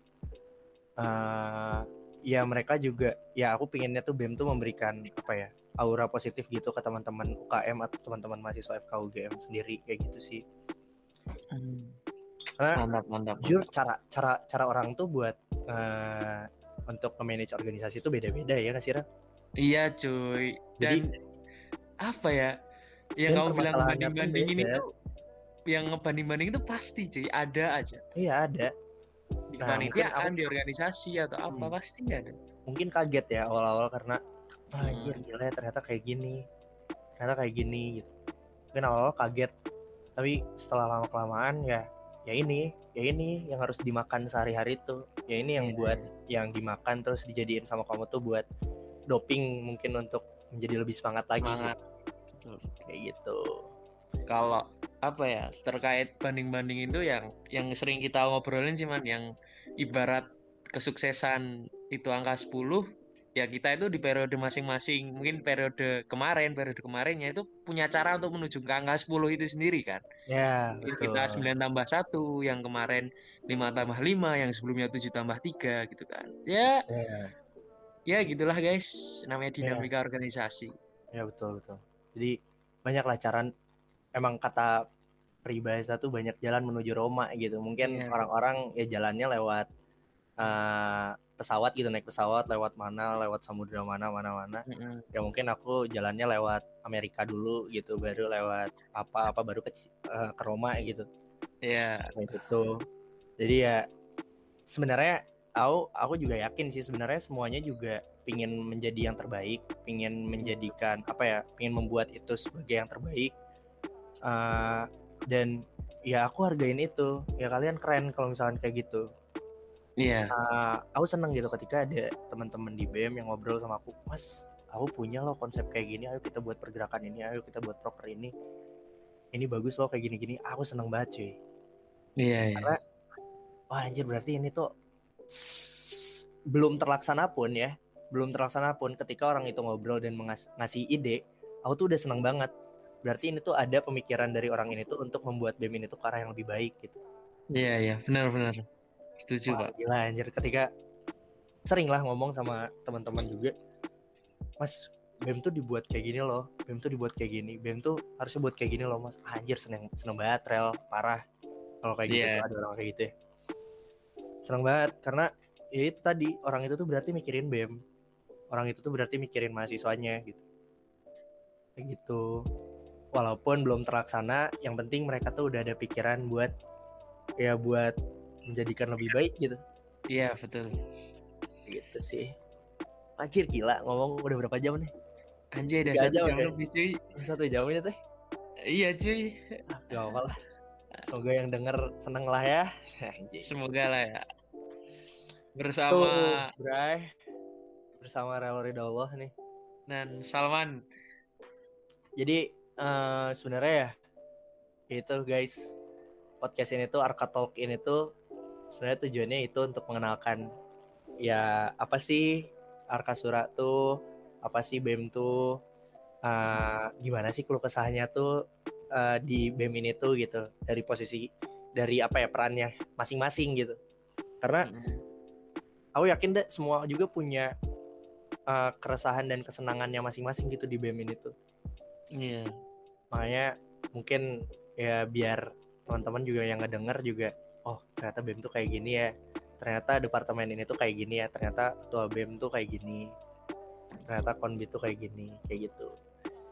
S1: eh ya mereka juga ya aku pinginnya tuh BEM tuh memberikan apa ya aura positif gitu ke teman-teman UKM atau teman-teman mahasiswa FK UGM sendiri kayak gitu sih
S2: Hmm.
S1: karena
S2: Mantap, mantap.
S1: jujur cara cara cara orang tuh buat eh, untuk memanage organisasi itu beda-beda ya nggak sih Ra?
S2: Iya, cuy.
S1: Jadi-
S2: Dan apa ya? Yang kamu bilang banding-bandingin
S1: beda.
S2: itu yang ngebanding-banding itu pasti, cuy. Ada aja.
S1: iya ada
S2: Di
S1: Nah,
S2: kepanitiaan,
S1: aku-
S2: di organisasi atau apa
S1: Hmm.
S2: pasti ada.
S1: mungkin kaget ya awal-awal karena "Wah,
S2: Hmm.
S1: anjir gila ya, ternyata kayak gini ternyata kayak gini gitu mungkin awal-awal kaget tapi setelah lama kelamaan ya ya ini ya ini yang harus dimakan sehari-hari itu ya ini yang
S2: Iya.
S1: buat yang dimakan terus dijadiin sama kamu tuh buat doping mungkin untuk menjadi lebih semangat lagi
S2: Semangat.
S1: gitu. kayak gitu
S2: Kalau apa ya terkait banding-banding itu yang yang sering kita ngobrolin sih man. Yang ibarat kesuksesan itu angka 10 ya kita itu di periode masing-masing. Mungkin periode kemarin periode kemarinnya itu punya cara untuk menuju ke angka 10 itu sendiri kan.
S1: Ya betul.
S2: kita 9 tambah 1 yang kemarin 5 tambah 5 yang sebelumnya 7 tambah 3 gitu kan. Ya
S1: ya,
S2: ya gitulah guys. Namanya
S1: Iya.
S2: dinamika organisasi.
S1: Ya betul betul. Jadi banyaklah cara emang kata peribahasa tuh banyak jalan menuju Roma gitu. Mungkin
S2: Iya.
S1: orang-orang ya jalannya lewat eh, pesawat gitu naik pesawat lewat mana lewat samudra mana mana mana.
S2: Mm-mm.
S1: ya mungkin aku jalannya lewat Amerika dulu gitu baru lewat apa apa baru ke eh, ke Roma gitu.
S2: Ya
S1: kayak gitu. Jadi ya sebenarnya aku aku juga yakin sih sebenarnya semuanya juga pingin menjadi yang terbaik pingin menjadikan apa ya pingin membuat itu sebagai yang terbaik Eh, dan ya aku hargain itu. Ya kalian keren kalau misalkan kayak gitu.
S2: Iya.
S1: Eh, aku seneng gitu ketika ada teman-teman di BEM yang ngobrol sama aku mas aku punya loh konsep kayak gini ayo kita buat pergerakan ini ayo kita buat proker ini. Ini bagus loh kayak gini-gini. Aku seneng banget cuy.
S2: Iya iya.
S1: Karena wah anjir berarti ini tuh belum terlaksana pun ya belum terlaksana pun ketika orang itu ngobrol dan mengas- ngasih ide aku tuh udah seneng banget berarti ini tuh ada pemikiran dari orang ini tuh untuk membuat BEM ini tuh ke arah yang lebih baik gitu.
S2: Iya iya. Benar-benar setuju
S1: Wah,
S2: pak.
S1: gila anjir. Ketika sering lah ngomong sama teman-teman juga mas BEM tuh dibuat kayak gini loh. BEM tuh dibuat kayak gini. BEM tuh harusnya buat kayak gini loh mas. Anjir seneng seneng banget rel. Parah. Kalau kayak gitu
S2: Iya.
S1: ada orang kayak gitu ya. Seneng banget karena ya itu tadi orang itu tuh berarti mikirin BEM. Orang itu tuh berarti mikirin mahasiswanya gitu. Kayak gitu walaupun belum terlaksana yang penting mereka tuh udah ada pikiran buat ya buat menjadikan lebih baik gitu
S2: Iya betul.
S1: gitu sih Anjir gila ngomong udah berapa jam nih
S2: Anjay udah satu
S1: jam
S2: jam
S1: ya?
S2: lebih cuy.
S1: satu jam ini teh
S2: Iya cuy.
S1: ah, gak apa lah semoga yang denger seneng lah ya anjir
S2: Semoga lah ya.
S1: tuh
S2: Bersama
S1: Bray bersama Relo Allah nih
S2: dan Salman.
S1: jadi eh, sebenarnya ya itu guys podcast ini tuh Arka Talk ini tuh sebenarnya tujuannya itu untuk mengenalkan ya apa sih Arka Sura tuh apa sih BEM tuh eh, gimana sih keluh kesahnya tuh eh, di BEM ini tuh gitu dari posisi dari apa ya perannya masing-masing gitu karena aku yakin deh semua juga punya eh, keresahan dan kesenangannya masing-masing gitu di BEM ini tuh
S2: Iya.
S1: Makanya mungkin ya biar teman-teman juga yang ngedenger juga oh ternyata BEM tuh kayak gini ya. Ternyata departemen ini tuh kayak gini ya. Ternyata ketua BEM tuh kayak gini. Ternyata konbit tuh kayak gini kayak gitu.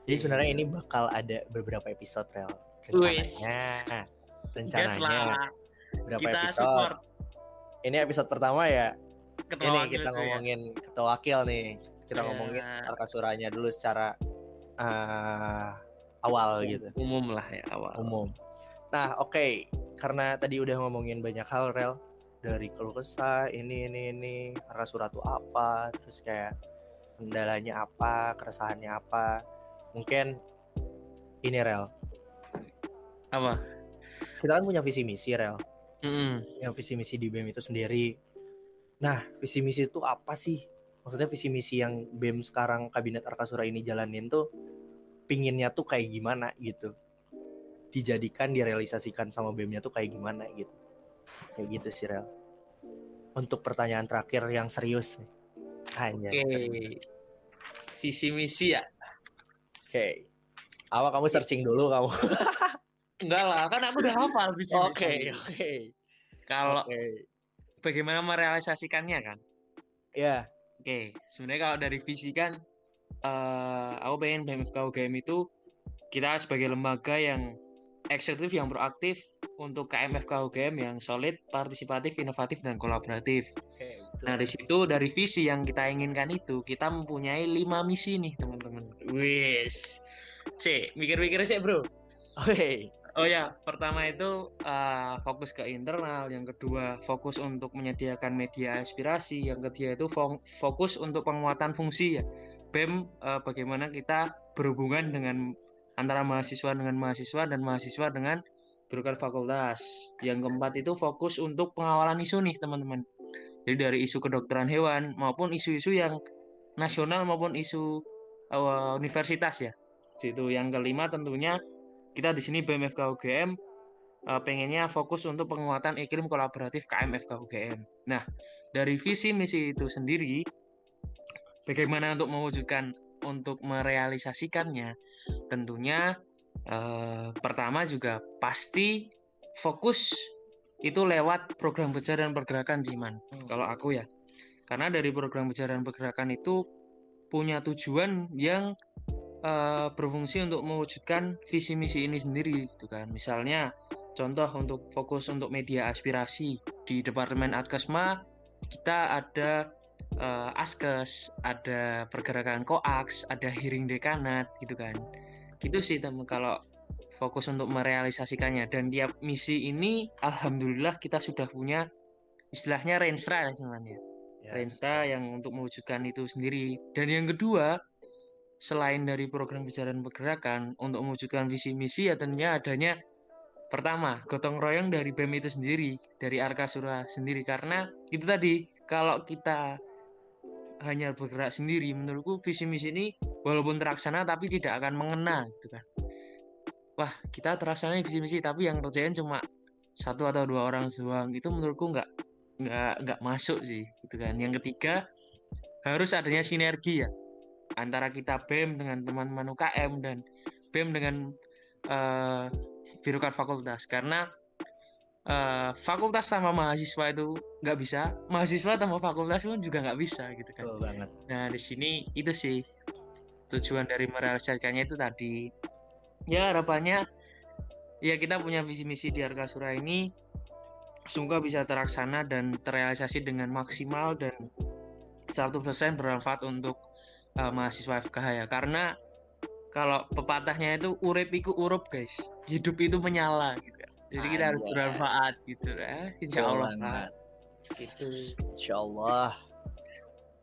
S1: Jadi sebenarnya ini bakal ada beberapa episode rel. Rencananya. Rencananya berapa
S2: Kita
S1: episode.
S2: support.
S1: Ini episode pertama ya?
S2: Ketua
S1: ini kita
S2: ya.
S1: ngomongin ketua wakil nih. Kita
S2: Ya.
S1: ngomongin arkasuranya dulu secara eh, awal gitu
S2: umum lah ya awal.
S1: umum. Nah, oke, karena tadi udah ngomongin banyak hal rel dari keluh kesah ini ini ini arah surat tuh apa, terus kayak kendalanya apa, keresahannya apa. Mungkin ini rel.
S2: Apa?
S1: Kita kan punya visi misi rel,
S2: Mm-mm.
S1: yang visi misi di BEM itu sendiri. Nah, visi misi itu apa sih? Maksudnya visi misi yang BEM sekarang Kabinet Arkasura ini jalanin tuh pinginnya tuh kayak gimana gitu. dijadikan direalisasikan sama BEM-nya tuh kayak gimana gitu kayak gitu sih Rel untuk pertanyaan terakhir yang serius nih hanya
S2: Oke. Visi misi ya.
S1: oke awal kamu searching dulu kamu
S2: Enggak lah, kan aku udah hafal visi misi.
S1: oke oke
S2: Kalau bagaimana merealisasikannya kan?
S1: ya
S2: Oke, sebenarnya kalau dari visi kan, eh aku pengen BMFK UGM itu kita sebagai lembaga yang eksekutif yang proaktif untuk KMFK UGM yang solid, partisipatif, inovatif dan kolaboratif.
S1: oke.
S2: Nah di situ dari visi yang kita inginkan itu kita mempunyai lima misi nih teman-teman. Wis, sih mikir-mikir sih bro.
S1: oke
S2: Oh ya, pertama itu eh, fokus ke internal, yang kedua fokus untuk menyediakan media aspirasi, yang ketiga itu fo- fokus untuk penguatan fungsi ya. BEM eh, bagaimana kita berhubungan dengan antara mahasiswa dengan mahasiswa dan mahasiswa dengan birokrat fakultas. Yang keempat itu fokus untuk pengawalan isu nih teman-teman. Jadi dari isu kedokteran hewan maupun isu-isu yang nasional maupun isu eh, universitas ya. Itu yang kelima tentunya kita di sini BMFK UGM eh, pengennya fokus untuk penguatan iklim kolaboratif KMFK UGM. Nah, dari visi misi itu sendiri, bagaimana untuk mewujudkan untuk merealisasikannya? Tentunya eh, pertama juga pasti fokus itu lewat program kerja dan pergerakan Jiman. Kalau aku ya, karena dari program kerja dan pergerakan itu punya tujuan yang eh, berfungsi untuk mewujudkan visi misi ini sendiri gitu kan. Misalnya contoh untuk fokus untuk media aspirasi di Departemen Adkesma kita ada eh, Askes, ada pergerakan koaks, ada hearing dekanat gitu kan. Gitu sih teman kalau fokus untuk merealisasikannya dan tiap misi ini alhamdulillah kita sudah punya istilahnya renstra ya sebenarnya.
S1: Ya.
S2: Renstra yang untuk mewujudkan itu sendiri. Dan yang kedua, selain dari program kerja dan pergerakan untuk mewujudkan visi misi ya tentunya adanya pertama gotong royong dari BEM itu sendiri dari Arkasura sendiri karena itu tadi kalau kita hanya bergerak sendiri. Menurutku visi misi ini walaupun terlaksana tapi tidak akan mengena gitu kan. Wah kita terlaksana visi misi tapi yang kerjain cuma satu atau dua orang doang. Itu menurutku nggak nggak nggak masuk sih gitu kan. Yang ketiga harus adanya sinergi ya antara kita BEM dengan teman-teman UKM dan BEM dengan eh, birokrat fakultas. Karena eh, fakultas sama mahasiswa itu nggak bisa. Mahasiswa sama fakultas pun juga nggak bisa gitu kan.
S1: Betul banget.
S2: Nah di sini itu sih tujuan dari merealisasikannya itu tadi. Ya harapannya ya kita punya visi misi di Arkasura ini semoga bisa terlaksana dan terrealisasi dengan maksimal dan 100% bermanfaat untuk uh, mahasiswa FKH ya. Karena kalau pepatahnya itu urip iku urup guys. Hidup itu menyala gitu. Jadi kita harus bermanfaat gitu ya insya Allah gitu.
S1: Insya Allah.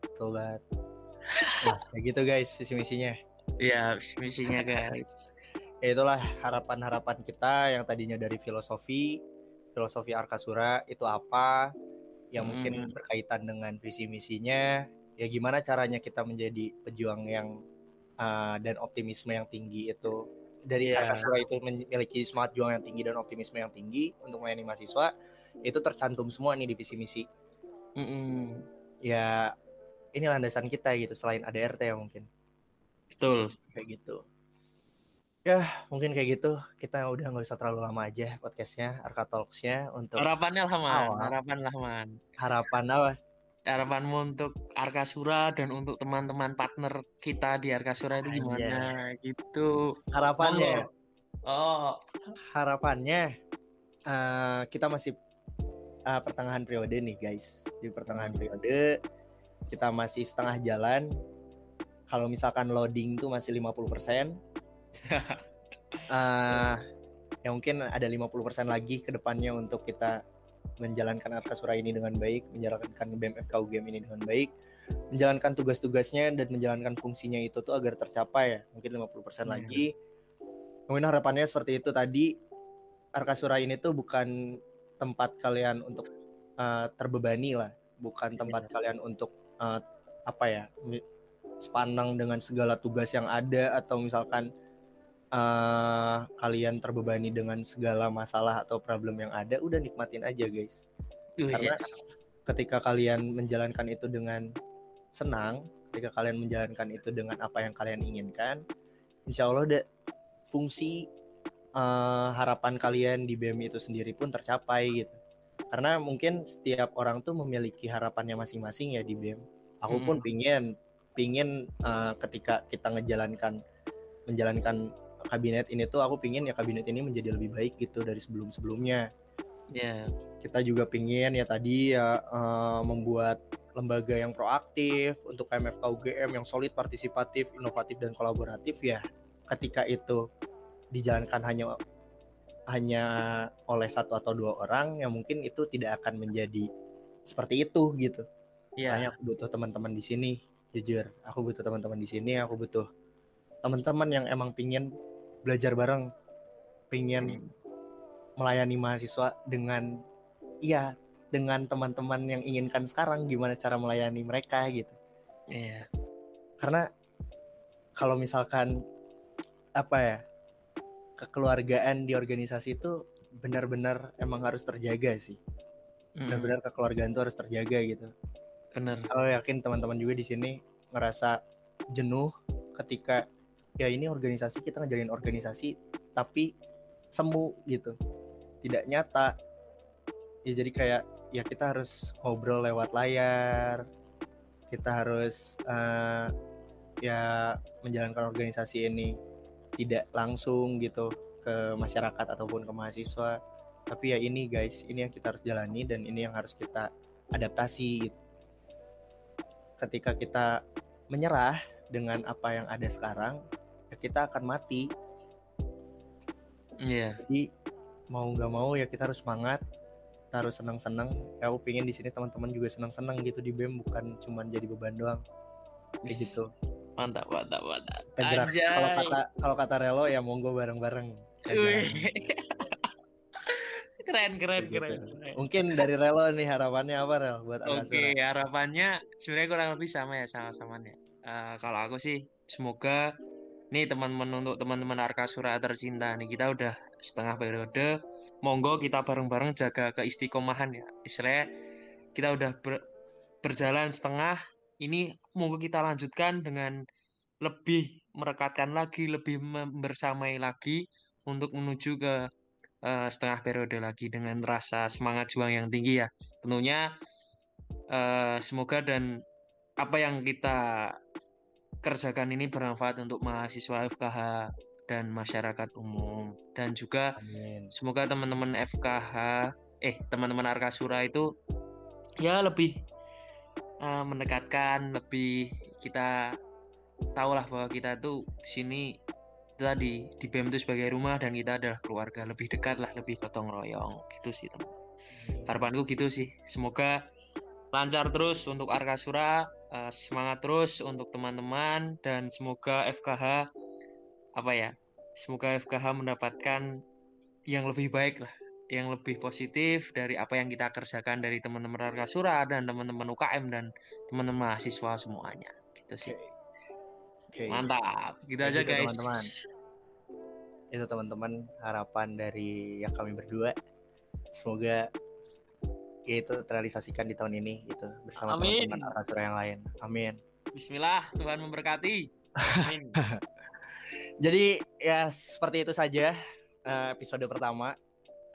S1: Betul banget. Nah, kayak gitu guys visi misinya.
S2: Ya misinya guys.
S1: Ya itulah harapan-harapan kita yang tadinya dari filosofi filosofi Arkasura itu apa yang mungkin
S2: Hmm.
S1: berkaitan dengan visi misinya. Ya gimana caranya kita menjadi pejuang yang uh, dan optimisme yang tinggi itu dari
S2: Iya.
S1: Arkasura itu memiliki semangat juang yang tinggi dan optimisme yang tinggi untuk melayani mahasiswa itu tercantum semua nih di visi misi.
S2: Mm-mm.
S1: ya ini landasan kita gitu selain ADRT ya mungkin.
S2: Betul.
S1: Kayak gitu. Ya mungkin kayak gitu. Kita udah nggak usah terlalu lama aja podcastnya Arka Talksnya untuk
S2: harapannya lah man. Harapan lah man.
S1: Harapan apa
S2: harapanmu untuk Arkasura dan untuk teman-teman partner kita di Arkasura itu gimana? Gitu.
S1: Harapannya.
S2: Oh.
S1: Harapannya eh, kita masih eh, pertengahan periode nih guys. Di pertengahan periode kita masih setengah jalan. Kalau misalkan loading tuh masih 50% eh ya mungkin ada 50% lagi ke depannya untuk kita menjalankan Arkasura ini dengan baik, menjalankan BMFK UGM ini dengan baik, menjalankan tugas-tugasnya dan menjalankan fungsinya itu tuh agar tercapai ya, mungkin 50%
S2: Iya.
S1: lagi. Mungkin harapannya seperti itu tadi Arkasura ini tuh bukan tempat kalian untuk eh, terbebani lah, bukan tempat kalian untuk eh, apa ya, sepanang dengan segala tugas yang ada atau misalkan uh, kalian terbebani dengan segala masalah atau problem yang ada, udah nikmatin aja guys.
S2: Uh,
S1: Karena
S2: yes.
S1: ketika kalian menjalankan itu dengan senang, ketika kalian menjalankan itu dengan apa yang kalian inginkan, insya Allah ada fungsi uh, harapan kalian di BEM itu sendiri pun tercapai gitu. Karena mungkin setiap orang tuh memiliki harapannya masing-masing ya di BEM. Aku pun
S2: Hmm.
S1: pingin, pingin uh, ketika kita ngejalankan menjalankan kabinet ini tuh aku pingin ya kabinet ini menjadi lebih baik gitu dari sebelum-sebelumnya
S2: Ya,
S1: kita juga pingin ya tadi ya eh, membuat lembaga yang proaktif untuk KMFK UGM yang solid, partisipatif, inovatif dan kolaboratif ya. Ketika itu dijalankan hanya hanya oleh satu atau dua orang ya mungkin itu tidak akan menjadi seperti itu gitu.
S2: ya,
S1: Makanya aku butuh teman-teman di sini, jujur. Aku butuh teman-teman di sini, aku butuh teman-teman yang emang pingin belajar bareng, pingin
S2: Hmm.
S1: melayani mahasiswa dengan iya dengan teman-teman yang inginkan sekarang gimana cara melayani mereka gitu.
S2: Ya,
S1: karena kalau misalkan apa ya kekeluargaan di organisasi itu benar-benar emang harus terjaga sih.
S2: Mm,
S1: benar-benar kekeluargaan itu harus terjaga gitu.
S2: Bener.
S1: kalau yakin teman-teman juga di sini ngerasa jenuh ketika ya ini organisasi kita ngejalin organisasi tapi semu gitu. Tidak nyata. Ya jadi kayak ya kita harus ngobrol lewat layar. Kita harus eh, ya menjalankan organisasi ini tidak langsung gitu ke masyarakat ataupun ke mahasiswa. Tapi ya ini guys ini yang kita harus jalani dan ini yang harus kita adaptasi gitu. Ketika kita menyerah dengan apa yang ada sekarang ya kita akan mati
S2: Iya,
S1: jadi mau nggak mau ya kita harus semangat kita harus senang-senang ya aku pingin di sini teman-teman juga senang-senang gitu di BEM bukan cuman jadi beban doang kayak gitu
S2: mantap, mantap, mantap.
S1: kita gerak kalau kata kalau kata Relo ya monggo bareng-bareng jalan.
S2: keren, keren,
S1: gitu.
S2: keren.
S1: mungkin dari Relo nih harapannya apa Rel buat
S2: Oke,
S1: Akasura
S2: harapannya sebenarnya kurang lebih sama ya sama samanya. Eh, kalau aku sih semoga nih teman-teman untuk teman-teman Arkasura tercinta nih kita udah setengah periode. Monggo kita bareng-bareng jaga keistiqomahan ya. Istilahnya kita udah ber- berjalan setengah. Ini monggo kita lanjutkan dengan lebih merekatkan lagi, lebih membersamai lagi untuk menuju ke eh, setengah periode lagi dengan rasa semangat juang yang tinggi ya. Tentunya eh, semoga dan apa yang kita kerjakan ini bermanfaat untuk mahasiswa FKH dan masyarakat umum. Dan juga
S1: amin.
S2: semoga teman-teman FKH eh teman-teman Arkasura itu ya lebih eh, mendekatkan lebih kita tahulah bahwa kita tuh di sini tadi di BEM itu sebagai rumah dan kita adalah keluarga. Lebih dekat lah lebih gotong royong. Gitu sih teman. Harapanku gitu sih. Semoga lancar terus untuk Arkasura eh, semangat terus untuk teman-teman dan semoga FKH apa ya semoga FKH mendapatkan yang lebih baik lah yang lebih positif dari apa yang kita kerjakan dari teman-teman Arkasura dan teman-teman UKM dan teman-teman mahasiswa semuanya. Gitu sih.
S1: Oke.
S2: mantap. Gitu aja guys.
S1: teman-teman. itu teman-teman harapan dari yang kami berdua. Semoga itu terrealisasikan di tahun ini gitu. Bersama teman-teman Arkasura yang lain. Amin.
S2: Bismillah Tuhan memberkati. Amin.
S1: jadi ya seperti itu saja eh, episode pertama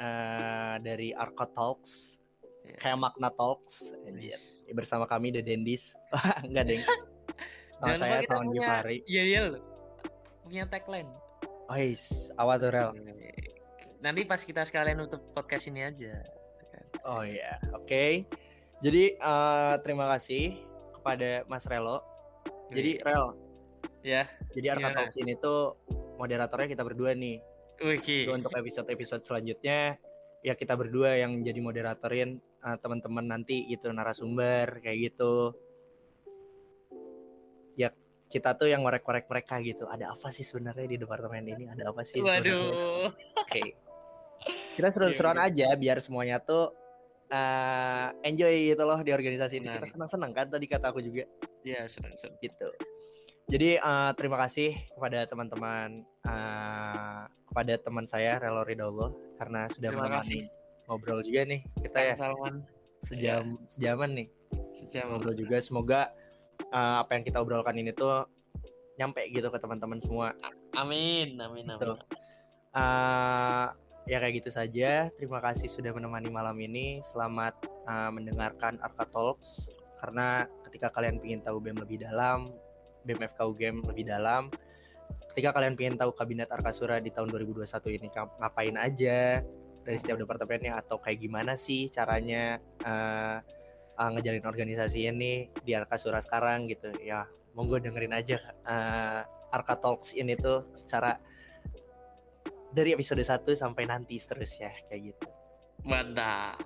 S1: eh, dari Arco Talks.
S2: Ya.
S1: kayak makna Talks. Anjir. bersama kami The Dendis enggak deng. Sama
S2: Jangan
S1: saya Salman
S2: punya
S1: Gifari
S2: Iya iya. Punya tagline.
S1: Ois, awal tuh Rel.
S2: Nanti pas kita sekalian nutup podcast ini aja
S1: Oh iya, oke. Jadi eh, terima kasih kepada Mas Relo. Jadi Rel,
S2: Ya
S1: jadi Arka? Talks ini tuh moderatornya kita berdua nih.
S2: Wih
S1: Jadi untuk episode-episode selanjutnya ya kita berdua yang jadi moderatorin eh, teman-teman nanti gitu narasumber kayak gitu. Ya kita tuh yang ngorek-ngorek mereka gitu. Ada apa sih sebenarnya di departemen ini? Ada apa sih?
S2: Waduh
S1: Oke. Kita seru-seruan aja biar semuanya tuh eh, enjoy gitu loh di organisasi ini. Kita
S2: Benar.
S1: senang-senang kan tadi kata aku juga
S2: Ya senang senang
S1: gitu. Jadi uh, terima kasih kepada teman-teman uh, kepada teman saya Relo Ridallah karena sudah
S2: Terima
S1: menemani
S2: kasih.
S1: ngobrol juga nih kita ya
S2: Salman
S1: sejam sejaman nih
S2: sejam.
S1: ngobrol juga semoga uh, apa yang kita obrolkan ini tuh nyampe gitu ke teman-teman semua
S2: Amin, amin,
S1: Gitu.
S2: amin.
S1: Uh, ya kayak gitu saja. Terima kasih sudah menemani malam ini. Selamat uh, mendengarkan Arka Talks. Karena ketika kalian ingin tahu BEM lebih dalam, BEM FKU Game lebih dalam, ketika kalian ingin tahu kabinet Arkasura di tahun 2021 ini ngapain aja dari setiap departemennya atau kayak gimana sih caranya uh, uh, ngejalin organisasi ini di Arkasura sekarang gitu ya monggo dengerin aja uh, Arka Talks ini tuh secara dari episode 1 sampai nanti seterusnya kayak gitu.
S2: Mantap.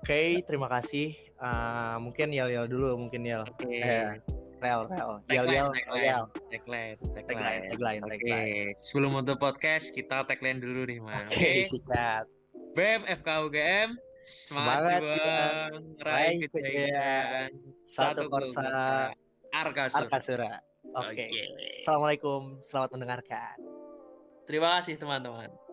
S1: Oke, terima kasih. Uh, mungkin Yel Yel dulu, mungkin Yel.
S2: Oke.
S1: Eh, Rel Rel. Yel Yel. Yel.
S2: Tagline,
S1: Tagline, tagline,
S2: Oke,
S1: tagline.
S2: sebelum untuk podcast kita tagline dulu nih, Mas.
S1: Oke, sikat.
S2: BEM FKUGM
S1: Semangat
S2: semangat juang,
S1: raih
S2: kejayaan,
S1: Satu Korsa
S2: Arkasura.
S1: Arkasura. Oke.
S2: Oke.
S1: Assalamualaikum, selamat mendengarkan.
S2: Terima kasih teman-teman.